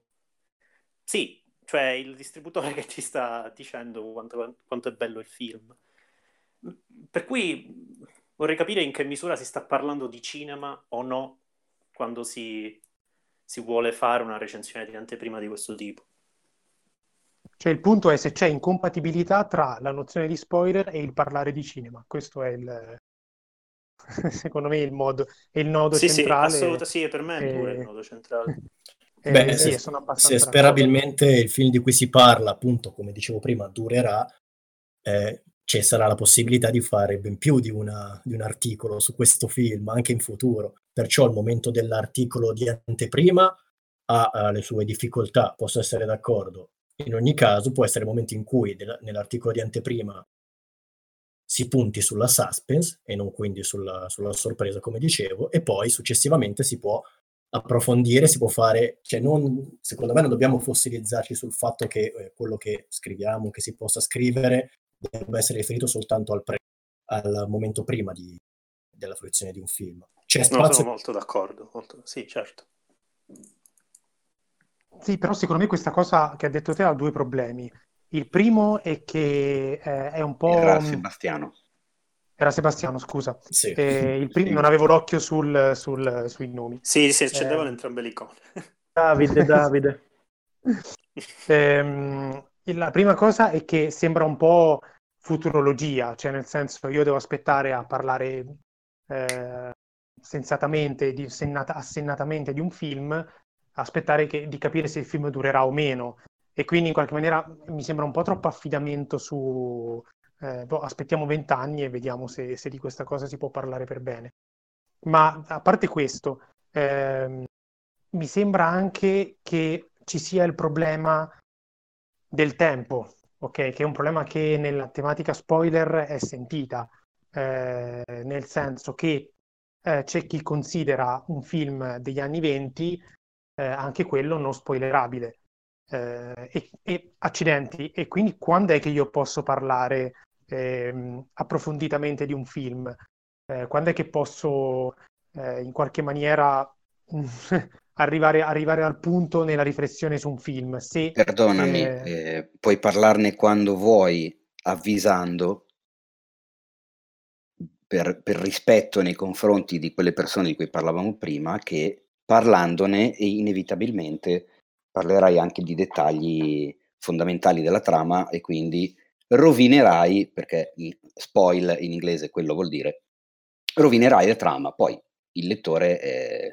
[SPEAKER 5] Sì, cioè il distributore che ti sta dicendo quanto, quanto, è bello il film. Per cui vorrei capire in che misura si sta parlando di cinema o no quando si, si vuole fare una recensione di anteprima di questo tipo.
[SPEAKER 1] Cioè il punto è se c'è incompatibilità tra la nozione di spoiler e il parlare di cinema. Questo è il, secondo me il modo, è il nodo
[SPEAKER 5] sì,
[SPEAKER 1] centrale.
[SPEAKER 5] Sì, assolutamente sì, per me è pure il nodo centrale.
[SPEAKER 3] Eh, Beh, sì, se, se sperabilmente il film di cui si parla, appunto, come dicevo prima, durerà, eh, ci sarà la possibilità di fare ben più di, una, di, un articolo su questo film anche in futuro. Perciò il momento dell'articolo di anteprima ha, ha le sue difficoltà, posso essere d'accordo. In ogni caso, può essere il momento in cui del, nell'articolo di anteprima si punti sulla suspense e non quindi sulla, sulla sorpresa, come dicevo, e poi successivamente si può approfondire, si può fare, cioè non, secondo me non dobbiamo fossilizzarci sul fatto che eh, quello che scriviamo, che si possa scrivere, debba essere riferito soltanto al, pre, al momento prima di, della fruizione di un film.
[SPEAKER 5] C'è spazio... No, sono molto d'accordo, molto... sì, certo.
[SPEAKER 1] Sì, però secondo me questa cosa che ha detto te ha due problemi. Il primo è che eh, è un po'...
[SPEAKER 2] Era Sebastiano.
[SPEAKER 1] Era Sebastiano, scusa.
[SPEAKER 3] Sì.
[SPEAKER 1] Eh, prim- sì. Non avevo l'occhio sul, sul, sui nomi.
[SPEAKER 5] Sì, si accendevano eh... entrambe le icone.
[SPEAKER 7] Davide, Davide.
[SPEAKER 1] ehm, la prima cosa è che sembra un po' futurologia, cioè nel senso io devo aspettare a parlare eh, sensatamente, di, sennata, assennatamente di un film, aspettare che, di capire se il film durerà o meno. E quindi in qualche maniera mi sembra un po' troppo affidamento su eh, boh, aspettiamo vent'anni e vediamo se, se, di questa cosa si può parlare per bene. Ma a parte questo, ehm, mi sembra anche che ci sia il problema del tempo, ok? Che è un problema che nella tematica spoiler è sentita, eh, nel senso che eh, c'è chi considera un film degli anni 20 eh, anche quello non spoilerabile. Eh, e, e, accidenti, e quindi quando è che io posso parlare eh, approfonditamente di un film? Eh, quando è che posso eh, in qualche maniera arrivare, arrivare, al punto nella riflessione su un film? Se,
[SPEAKER 2] Perdonami, eh, eh, puoi parlarne quando vuoi, avvisando per, per, rispetto nei confronti di quelle persone di cui parlavamo prima, che parlandone inevitabilmente parlerai anche di dettagli fondamentali della trama e quindi rovinerai, perché spoil in inglese quello vuol dire, rovinerai la trama, poi il lettore eh,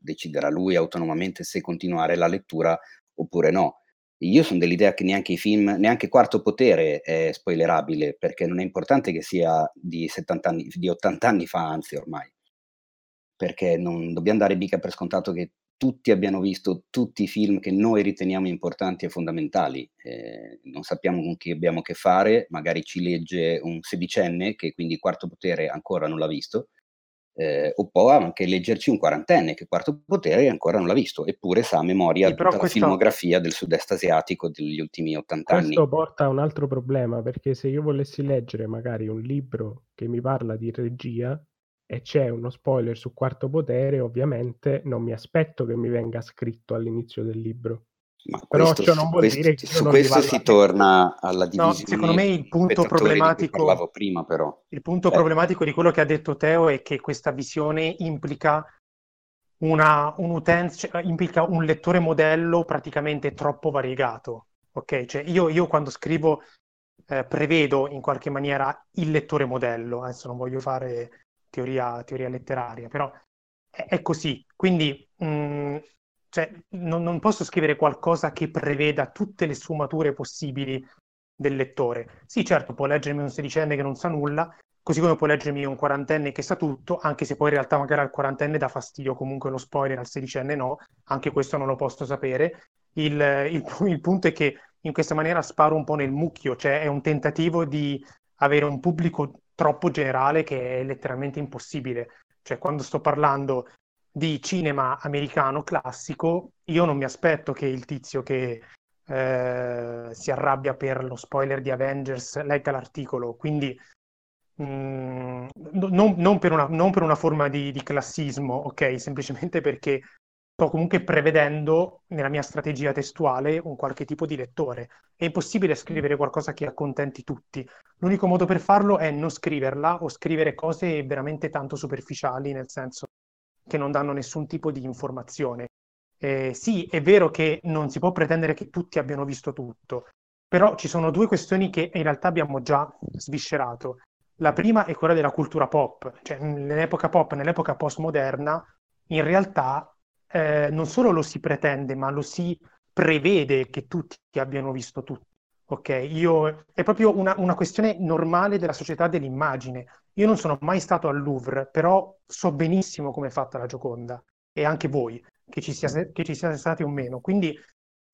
[SPEAKER 2] deciderà lui autonomamente se continuare la lettura oppure no. Io sono dell'idea che neanche i film, neanche Quarto Potere è spoilerabile, perché non è importante che sia di, 70 anni, di 80 anni fa, anzi ormai, perché non dobbiamo dare mica per scontato che tutti abbiano visto tutti i film che noi riteniamo importanti e fondamentali. Eh, non sappiamo con chi abbiamo a che fare, magari ci legge un sedicenne che quindi Quarto Potere ancora non l'ha visto, eh, o può anche leggerci un quarantenne che Quarto Potere ancora non l'ha visto, eppure sa a memoria sì, tutta questo... la filmografia del sud-est asiatico degli ultimi 80
[SPEAKER 6] anni.
[SPEAKER 2] Questo
[SPEAKER 6] porta a un altro problema, perché se io volessi leggere magari un libro che mi parla di regia, e c'è uno spoiler su Quarto Potere, ovviamente non mi aspetto che mi venga scritto all'inizio del libro.
[SPEAKER 2] Ma Però ciò non vuol questo, dire che su questo si torna alla divisione.
[SPEAKER 1] No, secondo me il punto problematico
[SPEAKER 2] parlavo prima però.
[SPEAKER 1] Il punto eh. problematico di quello che ha detto Teo è che questa visione implica una, un'utenza, cioè, implica un lettore modello praticamente troppo variegato. Ok, cioè io, io quando scrivo eh, prevedo in qualche maniera il lettore modello. Adesso non voglio fare teoria, teoria letteraria, però è, è così. Quindi mh, mm, cioè, non, non, posso scrivere qualcosa che preveda tutte le sfumature possibili del lettore. Sì, certo, può leggermi un sedicenne che non sa nulla, così come può leggermi un quarantenne che sa tutto, anche se poi in realtà magari al quarantenne dà fastidio comunque lo spoiler, al sedicenne no, anche questo non lo posso sapere. Il, il, il punto è che in questa maniera sparo un po' nel mucchio, cioè è un tentativo di avere un pubblico troppo generale che è letteralmente impossibile. Cioè, quando sto parlando di cinema americano classico, io non mi aspetto che il tizio che eh, si arrabbia per lo spoiler di Avengers legga l'articolo, quindi mh, mm, non, non, per una, non, per una, forma di, di classismo, ok? Semplicemente perché sto comunque prevedendo nella mia strategia testuale un qualche tipo di lettore. È impossibile scrivere qualcosa che accontenti tutti. L'unico modo per farlo è non scriverla o scrivere cose veramente tanto superficiali, nel senso che non danno nessun tipo di informazione. Eh, sì, è vero che non si può pretendere che tutti abbiano visto tutto, però ci sono due questioni che in realtà abbiamo già sviscerato. La prima è quella della cultura pop, cioè nell'epoca pop, nell'epoca postmoderna, in realtà eh, non solo lo si pretende, ma lo si prevede che tutti abbiano visto tutto. Ok, io, è proprio una, una, questione normale della società dell'immagine. Io non sono mai stato al Louvre, però so benissimo come è fatta la Gioconda e anche voi, che ci, sia, che ci siate stati o meno. Quindi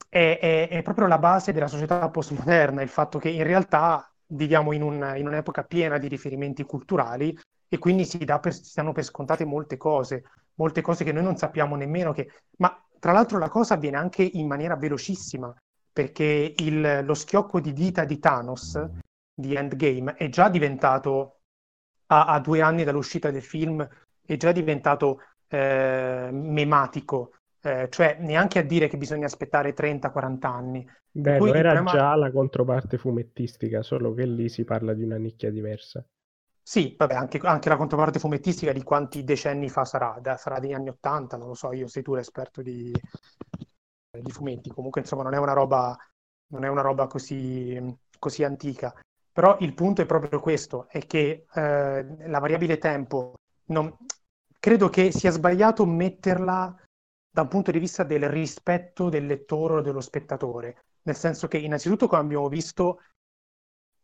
[SPEAKER 1] è, è, è, proprio la base della società postmoderna, il fatto che in realtà viviamo in, un, in un'epoca piena di riferimenti culturali e quindi si, per, si danno per scontate molte cose molte cose che noi non sappiamo nemmeno che... Ma tra l'altro la cosa avviene anche in maniera velocissima, perché il, lo schiocco di dita di Thanos di Endgame è già diventato, a, a due anni dall'uscita del film, è già diventato eh, mematico, eh, cioè neanche a dire che bisogna aspettare 30-40 anni.
[SPEAKER 6] Beh, era problema... già la controparte fumettistica, solo che lì si parla di una nicchia diversa.
[SPEAKER 1] Sì, vabbè, anche, anche, la controparte fumettistica di quanti decenni fa sarà? Da, sarà degli anni Ottanta, non lo so, io sei tu l'esperto di, di fumetti, comunque insomma non è una roba, è una roba così, così antica. Però il punto è proprio questo, è che eh, la variabile tempo, non... credo che sia sbagliato metterla da un punto di vista del rispetto del lettore o dello spettatore, nel senso che innanzitutto come abbiamo visto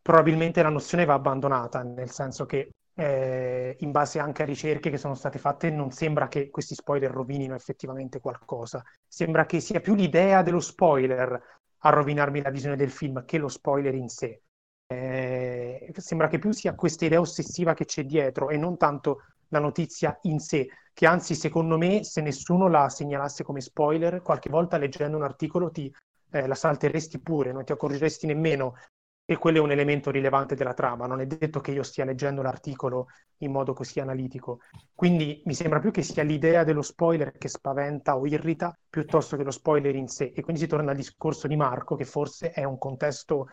[SPEAKER 1] probabilmente la nozione va abbandonata, nel senso che eh, in base anche a ricerche che sono state fatte non sembra che questi spoiler rovinino effettivamente qualcosa, sembra che sia più l'idea dello spoiler a rovinarmi la visione del film che lo spoiler in sé. Eh, sembra che più sia questa idea ossessiva che c'è dietro e non tanto la notizia in sé, che anzi secondo me se nessuno la segnalasse come spoiler, qualche volta leggendo un articolo ti eh, la salteresti pure, non ti accorgeresti nemmeno e quello è un elemento rilevante della trama. Non è detto che io stia leggendo l'articolo in modo così analitico. Quindi mi sembra più che sia l'idea dello spoiler che spaventa o irrita piuttosto che lo spoiler in sé. E quindi si torna al discorso di Marco, che forse è un contesto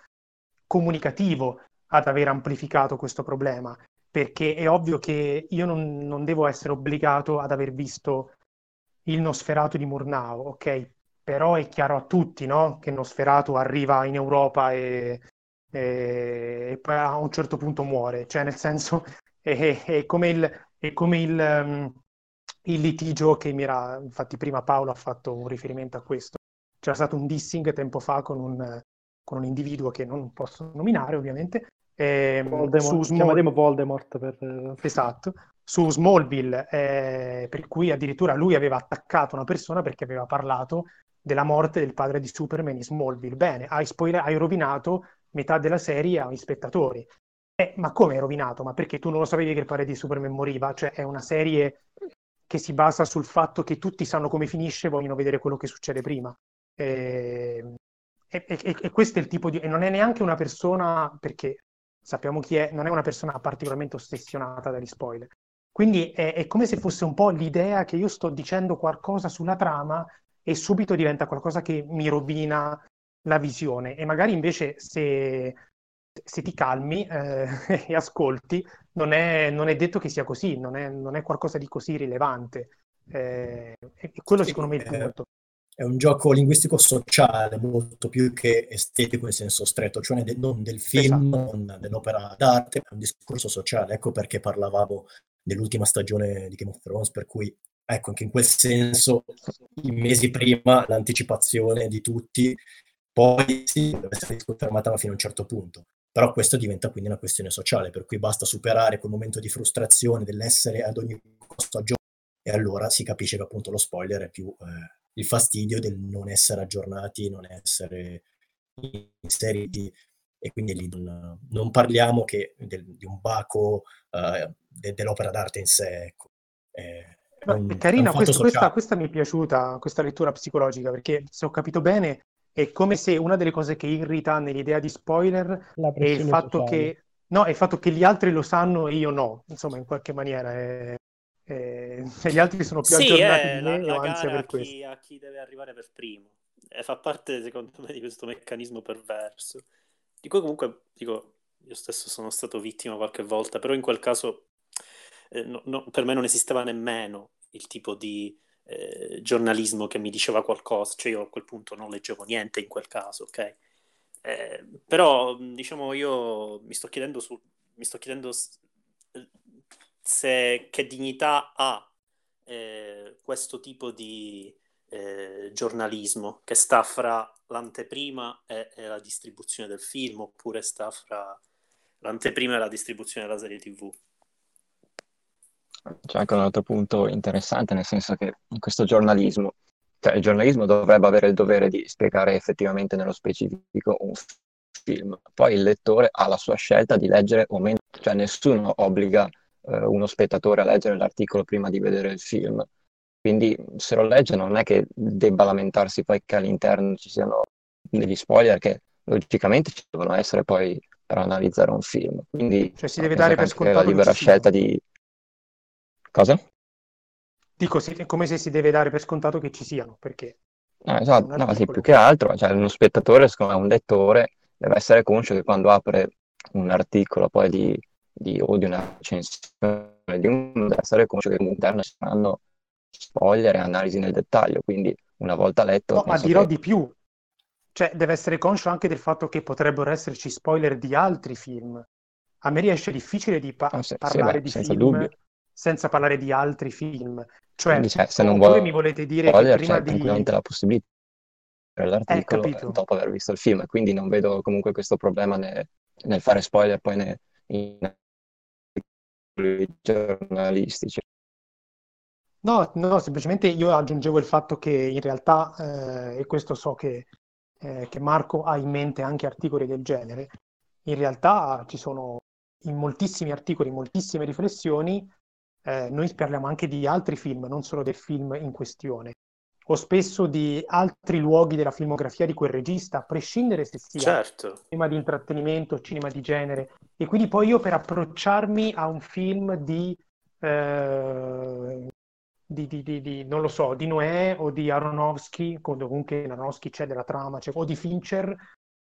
[SPEAKER 1] comunicativo ad aver amplificato questo problema. Perché è ovvio che io non, non devo essere obbligato ad aver visto il Nosferato di Murnau, ok? Però è chiaro a tutti no? che Nosferatu arriva in Europa e e, e poi a un certo punto muore, cioè nel senso è, è come il, è come il, um, il litigio che mi era, infatti prima Paolo ha fatto un riferimento a questo, c'era stato un dissing tempo fa con un, con un individuo che non posso nominare ovviamente,
[SPEAKER 7] eh, Voldemort, su Small... Voldemort per...
[SPEAKER 1] Esatto, su Smallville, eh, per cui addirittura lui aveva attaccato una persona perché aveva parlato della morte del padre di Superman in Smallville. Bene, hai, spoiler- hai rovinato metà della serie agli spettatori. Eh, ma come è rovinato? Ma perché tu non lo sapevi che il padre di Superman moriva? Cioè è una serie che si basa sul fatto che tutti sanno come finisce e vogliono vedere quello che succede prima. Eh, e, e, e, questo è il tipo di... E non è neanche una persona, perché sappiamo chi è, non è una persona particolarmente ossessionata dagli spoiler. Quindi è, è come se fosse un po' l'idea che io sto dicendo qualcosa sulla trama e subito diventa qualcosa che mi rovina la visione e magari invece se, se ti calmi eh, e ascolti non è, non è, detto che sia così, non è, non è qualcosa di così rilevante. Eh, e quello sì, secondo me è il punto.
[SPEAKER 3] È un gioco linguistico sociale molto più che estetico in senso stretto, cioè non del film, esatto. non dell'opera d'arte, è un discorso sociale. Ecco perché parlavamo dell'ultima stagione di Game of Thrones, per cui ecco anche in quel senso, i mesi prima l'anticipazione di tutti poi sì, deve essere confermata fino a un certo punto. Però questo diventa quindi una questione sociale, per cui basta superare quel momento di frustrazione dell'essere ad ogni costo aggiornato e allora si capisce che appunto lo spoiler è più eh, il fastidio del non essere aggiornati, non essere inseriti e quindi lì non, non parliamo che del, di un baco uh, de, dell'opera d'arte in sé. Ecco.
[SPEAKER 1] È, è, un, è carina, questo, questa, questa, mi è piaciuta, questa lettura psicologica, perché se ho capito bene è come se una delle cose che irrita nell'idea di spoiler è il fatto che no, è il fatto che gli altri lo sanno e io no, insomma, in qualche maniera è, è... gli altri sono più sì, aggiornati di me
[SPEAKER 5] la, la ansia per a questo. Chi, a chi deve arrivare per primo. E fa parte, secondo me, di questo meccanismo perverso. Di cui comunque, dico, io stesso sono stato vittima qualche volta, però in quel caso eh, no, no, per me non esisteva nemmeno il tipo di eh, giornalismo che mi diceva qualcosa, cioè io a quel punto non leggevo niente in quel caso, ok? Eh, però diciamo io mi sto chiedendo, su, mi sto chiedendo se, che dignità ha eh, questo tipo di eh, giornalismo che sta fra l'anteprima e, e, la distribuzione del film oppure sta fra l'anteprima e la distribuzione della serie tv.
[SPEAKER 4] C'è anche un altro punto interessante, nel senso che in questo giornalismo, cioè il giornalismo dovrebbe avere il dovere di spiegare effettivamente nello specifico un film, poi il lettore ha la sua scelta di leggere o meno, cioè nessuno obbliga eh, uno spettatore a leggere l'articolo prima di vedere il film, quindi se lo legge non è che debba lamentarsi poi che all'interno ci siano degli spoiler che logicamente ci devono essere poi per analizzare un film. Quindi
[SPEAKER 1] cioè si deve dare per scontato
[SPEAKER 4] la libera scelta di... Cosa?
[SPEAKER 1] Dico, è come se si deve dare per scontato che ci siano, perché...
[SPEAKER 4] No, esatto, no, sì, più che altro, cioè, uno spettatore, secondo me, un lettore, deve essere conscio che quando apre un articolo poi di, di o di una recensione di un, deve essere conscio che all'interno ci saranno spoiler e analisi nel dettaglio, quindi una volta letto...
[SPEAKER 1] No, ma dirò che... di più, cioè deve essere conscio anche del fatto che potrebbero esserci spoiler di altri film. A me riesce difficile di pa- ah, se, parlare sì, beh, di film dubbio. Senza parlare di altri film. Cioè, cioè se non vuole, mi volete dire spoiler, che prima
[SPEAKER 4] c'è di... la possibilità l'articolo eh, dopo aver visto il film, quindi non vedo comunque questo problema nel, nel fare spoiler poi nei, in giornalistici.
[SPEAKER 1] No, no, semplicemente io aggiungevo il fatto che in realtà, eh, e questo so che, eh, che, Marco ha in mente anche articoli del genere, in realtà ci sono in moltissimi articoli, moltissime riflessioni, eh, noi parliamo anche di altri film, non solo del film in questione, o spesso di altri luoghi della filmografia di quel regista, a prescindere se sia
[SPEAKER 5] certo.
[SPEAKER 1] cinema di intrattenimento, cinema di genere. E quindi poi io per approcciarmi a un film di eh, di, di, di, non lo so, di Noè o di Aronofsky, comunque Aronofsky c'è della trama, c'è, o di Fincher,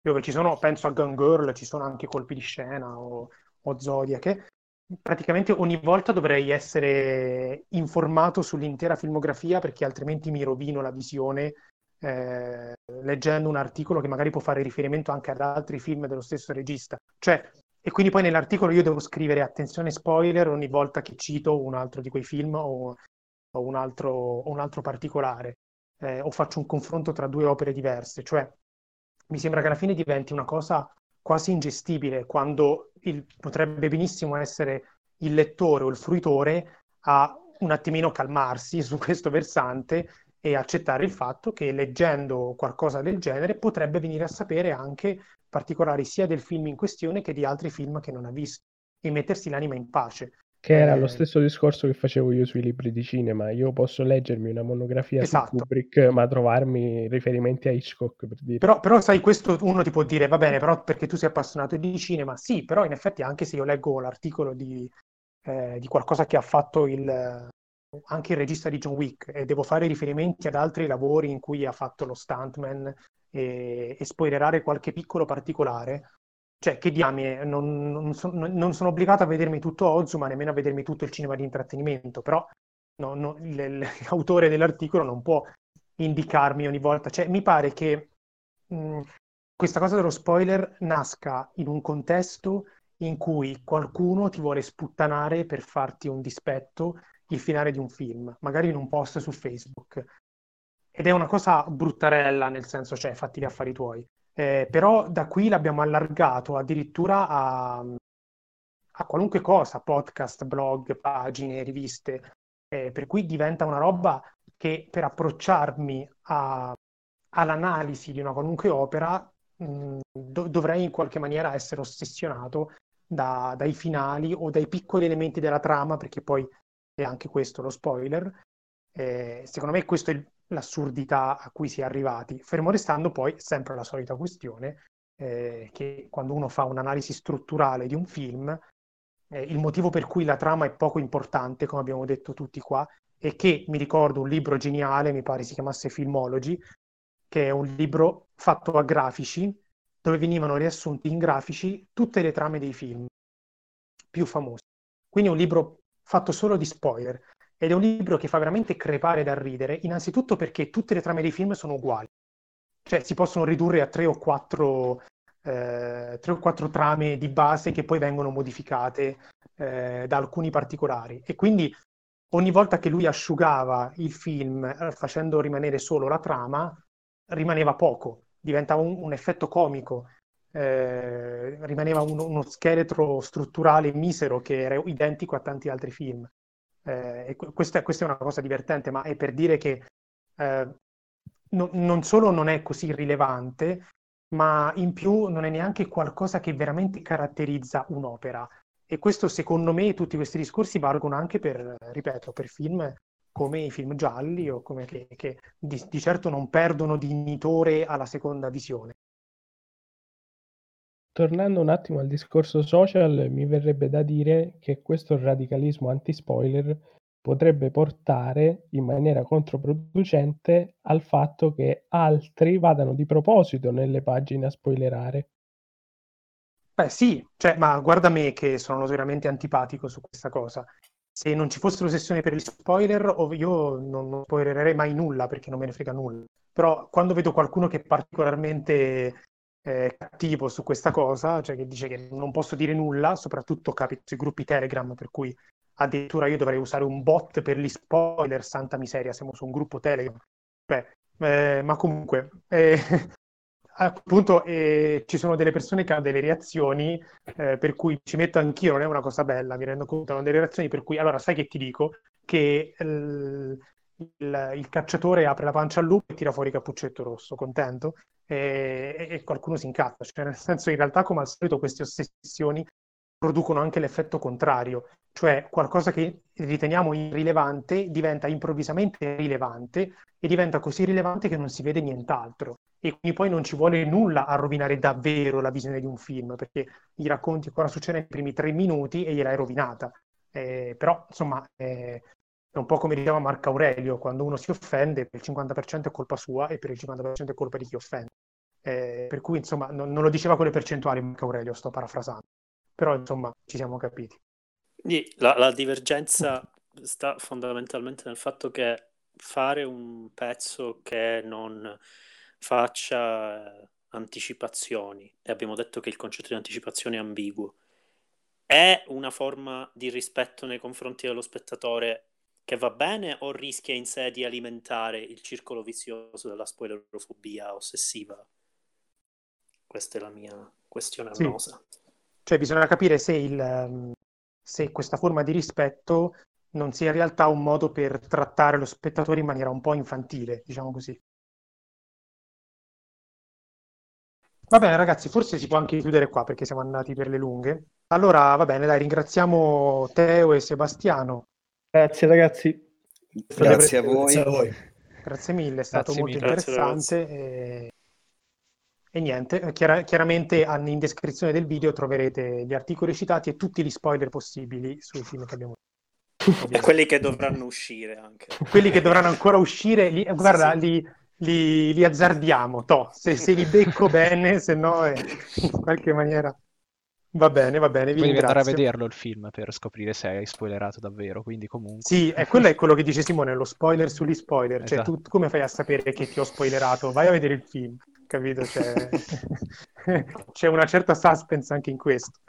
[SPEAKER 1] dove ci sono, penso a Gun Girl, ci sono anche colpi di scena o, o Zodiac. Praticamente ogni volta dovrei essere informato sull'intera filmografia perché altrimenti mi rovino la visione eh, leggendo un articolo che magari può fare riferimento anche ad altri film dello stesso regista. Cioè, e quindi poi nell'articolo io devo scrivere attenzione spoiler ogni volta che cito un altro di quei film o o un altro, un altro particolare, eh, o faccio un confronto tra due opere diverse, cioè mi sembra che alla fine diventi una cosa quasi ingestibile quando il, potrebbe benissimo essere il lettore o il fruitore a un attimino calmarsi su questo versante e accettare il fatto che leggendo qualcosa del genere potrebbe venire a sapere anche particolari sia del film in questione che di altri film che non ha visto e mettersi l'anima in pace.
[SPEAKER 6] Che era lo eh. stesso discorso che facevo io sui libri di cinema. Io posso leggermi una monografia esatto. su Kubrick, ma trovarmi riferimenti a Hitchcock per dire.
[SPEAKER 1] Però, però, sai, questo uno ti può dire, va bene, però perché tu sei appassionato di cinema? Sì, però in effetti anche se io leggo l'articolo di, eh, di qualcosa che ha fatto il, anche il regista di John Wick e devo fare riferimenti ad altri lavori in cui ha fatto lo stuntman e, e spoilerare qualche piccolo particolare, cioè, che diamine, non, non, so, non, sono obbligato a vedermi tutto Ozu, ma nemmeno a vedermi tutto il cinema di intrattenimento, però no, no, l'autore dell'articolo non può indicarmi ogni volta. Cioè, mi pare che mh, questa cosa dello spoiler nasca in un contesto in cui qualcuno ti vuole sputtanare per farti un dispetto il finale di un film, magari in un post su Facebook. Ed è una cosa bruttarella, nel senso, cioè, fatti gli affari tuoi. Eh, però da qui l'abbiamo allargato addirittura a, a qualunque cosa, podcast, blog, pagine, riviste, eh, per cui diventa una roba che per approcciarmi a, all'analisi di una qualunque opera mh, do, dovrei in qualche maniera essere ossessionato da, dai finali o dai piccoli elementi della trama, perché poi è anche questo lo spoiler. Eh, secondo me questo è il, l'assurdità a cui si è arrivati, fermo restando poi sempre la solita questione eh, che quando uno fa un'analisi strutturale di un film, eh, il motivo per cui la trama è poco importante, come abbiamo detto tutti qua, è che mi ricordo un libro geniale, mi pare si chiamasse Filmology, che è un libro fatto a grafici, dove venivano riassunti in grafici tutte le trame dei film più famosi. Quindi è un libro fatto solo di spoiler ed è un libro che fa veramente crepare da ridere, innanzitutto perché tutte le trame dei film sono uguali. Cioè si possono ridurre a tre o quattro, eh, tre o quattro trame di base che poi vengono modificate eh, da alcuni particolari. E quindi ogni volta che lui asciugava il film eh, facendo rimanere solo la trama, rimaneva poco, diventava un, un effetto comico. Eh, rimaneva un, uno scheletro strutturale misero che era identico a tanti altri film. Eh, questa, questa, è una cosa divertente, ma è per dire che eh, no, non solo non è così rilevante, ma in più non è neanche qualcosa che veramente caratterizza un'opera. E questo, secondo me, tutti questi discorsi valgono anche per, ripeto, per film come i film gialli o come che, che di, di certo non perdono dignitore alla seconda visione.
[SPEAKER 6] Tornando un attimo al discorso social, mi verrebbe da dire che questo radicalismo anti-spoiler potrebbe portare in maniera controproducente al fatto che altri vadano di proposito nelle pagine a spoilerare.
[SPEAKER 1] Beh sì, cioè, ma guarda me che sono veramente antipatico su questa cosa. Se non ci fosse l'ossessione per gli spoiler, io non, spoilererei mai nulla perché non me ne frega nulla. Però quando vedo qualcuno che particolarmente eh, cattivo su questa cosa, cioè che dice che non posso dire nulla, soprattutto capita sui gruppi Telegram, per cui addirittura io dovrei usare un bot per gli spoiler, santa miseria, siamo su un gruppo Telegram. Beh, eh, ma comunque, eh, appunto eh, ci sono delle persone che hanno delle reazioni eh, per cui ci metto anch'io, non è una cosa bella, mi rendo conto, hanno delle reazioni per cui, allora sai che ti dico? Che il, il, cacciatore apre la pancia al lupo e tira fuori cappuccetto rosso, contento? E, e, qualcuno si incazza, cioè nel senso in realtà come al solito queste ossessioni producono anche l'effetto contrario, cioè qualcosa che riteniamo irrilevante diventa improvvisamente rilevante e diventa così rilevante che non si vede nient'altro. E quindi poi non ci vuole nulla a rovinare davvero la visione di un film, perché gli racconti cosa succede nei primi tre minuti e gliel'hai rovinata. Eh, però, insomma, eh, è un po' come diceva Marco Aurelio, quando uno si offende, per il 50% è colpa sua e per il 50% è colpa di chi offende. Eh, per cui, insomma, non, non, lo diceva con le percentuali Marco Aurelio, sto parafrasando però insomma ci siamo capiti.
[SPEAKER 5] La, la divergenza sta fondamentalmente nel fatto che fare un pezzo che non faccia anticipazioni, e abbiamo detto che il concetto di anticipazione è ambiguo, è una forma di rispetto nei confronti dello spettatore che va bene o rischia in sé di alimentare il circolo vizioso della spoilerofobia ossessiva? Questa è la mia questione annosa. Sì.
[SPEAKER 1] Cioè bisogna capire se, il, ehm, se questa forma di rispetto non sia in realtà un modo per trattare lo spettatore in maniera un po' infantile, diciamo così. Va bene ragazzi, forse si può anche chiudere qua perché siamo andati per le lunghe. Allora, va bene, dai, ringraziamo Teo e Sebastiano.
[SPEAKER 7] Grazie ragazzi.
[SPEAKER 2] Grazie a voi. Grazie, a voi.
[SPEAKER 1] Grazie mille, è stato Grazie molto mille. interessante. E... E niente, chiar- chiaramente in descrizione del video troverete gli articoli citati e tutti gli spoiler possibili sui film che abbiamo
[SPEAKER 5] visto. E quelli che dovranno uscire anche.
[SPEAKER 1] quelli che dovranno ancora uscire, li, guarda, sì. li, li, li, azzardiamo, to. Se, se, li becco bene, se no eh, in qualche maniera... Va bene, va bene. Vi
[SPEAKER 8] Devi andare a vederlo il film per scoprire se hai spoilerato davvero. Quindi, comunque.
[SPEAKER 1] Sì, e quello è quello che dice Simone: lo spoiler sugli spoiler. Cioè, esatto. Tu come fai a sapere che ti ho spoilerato? Vai a vedere il film, capito? Cioè... C'è una certa suspense anche in questo.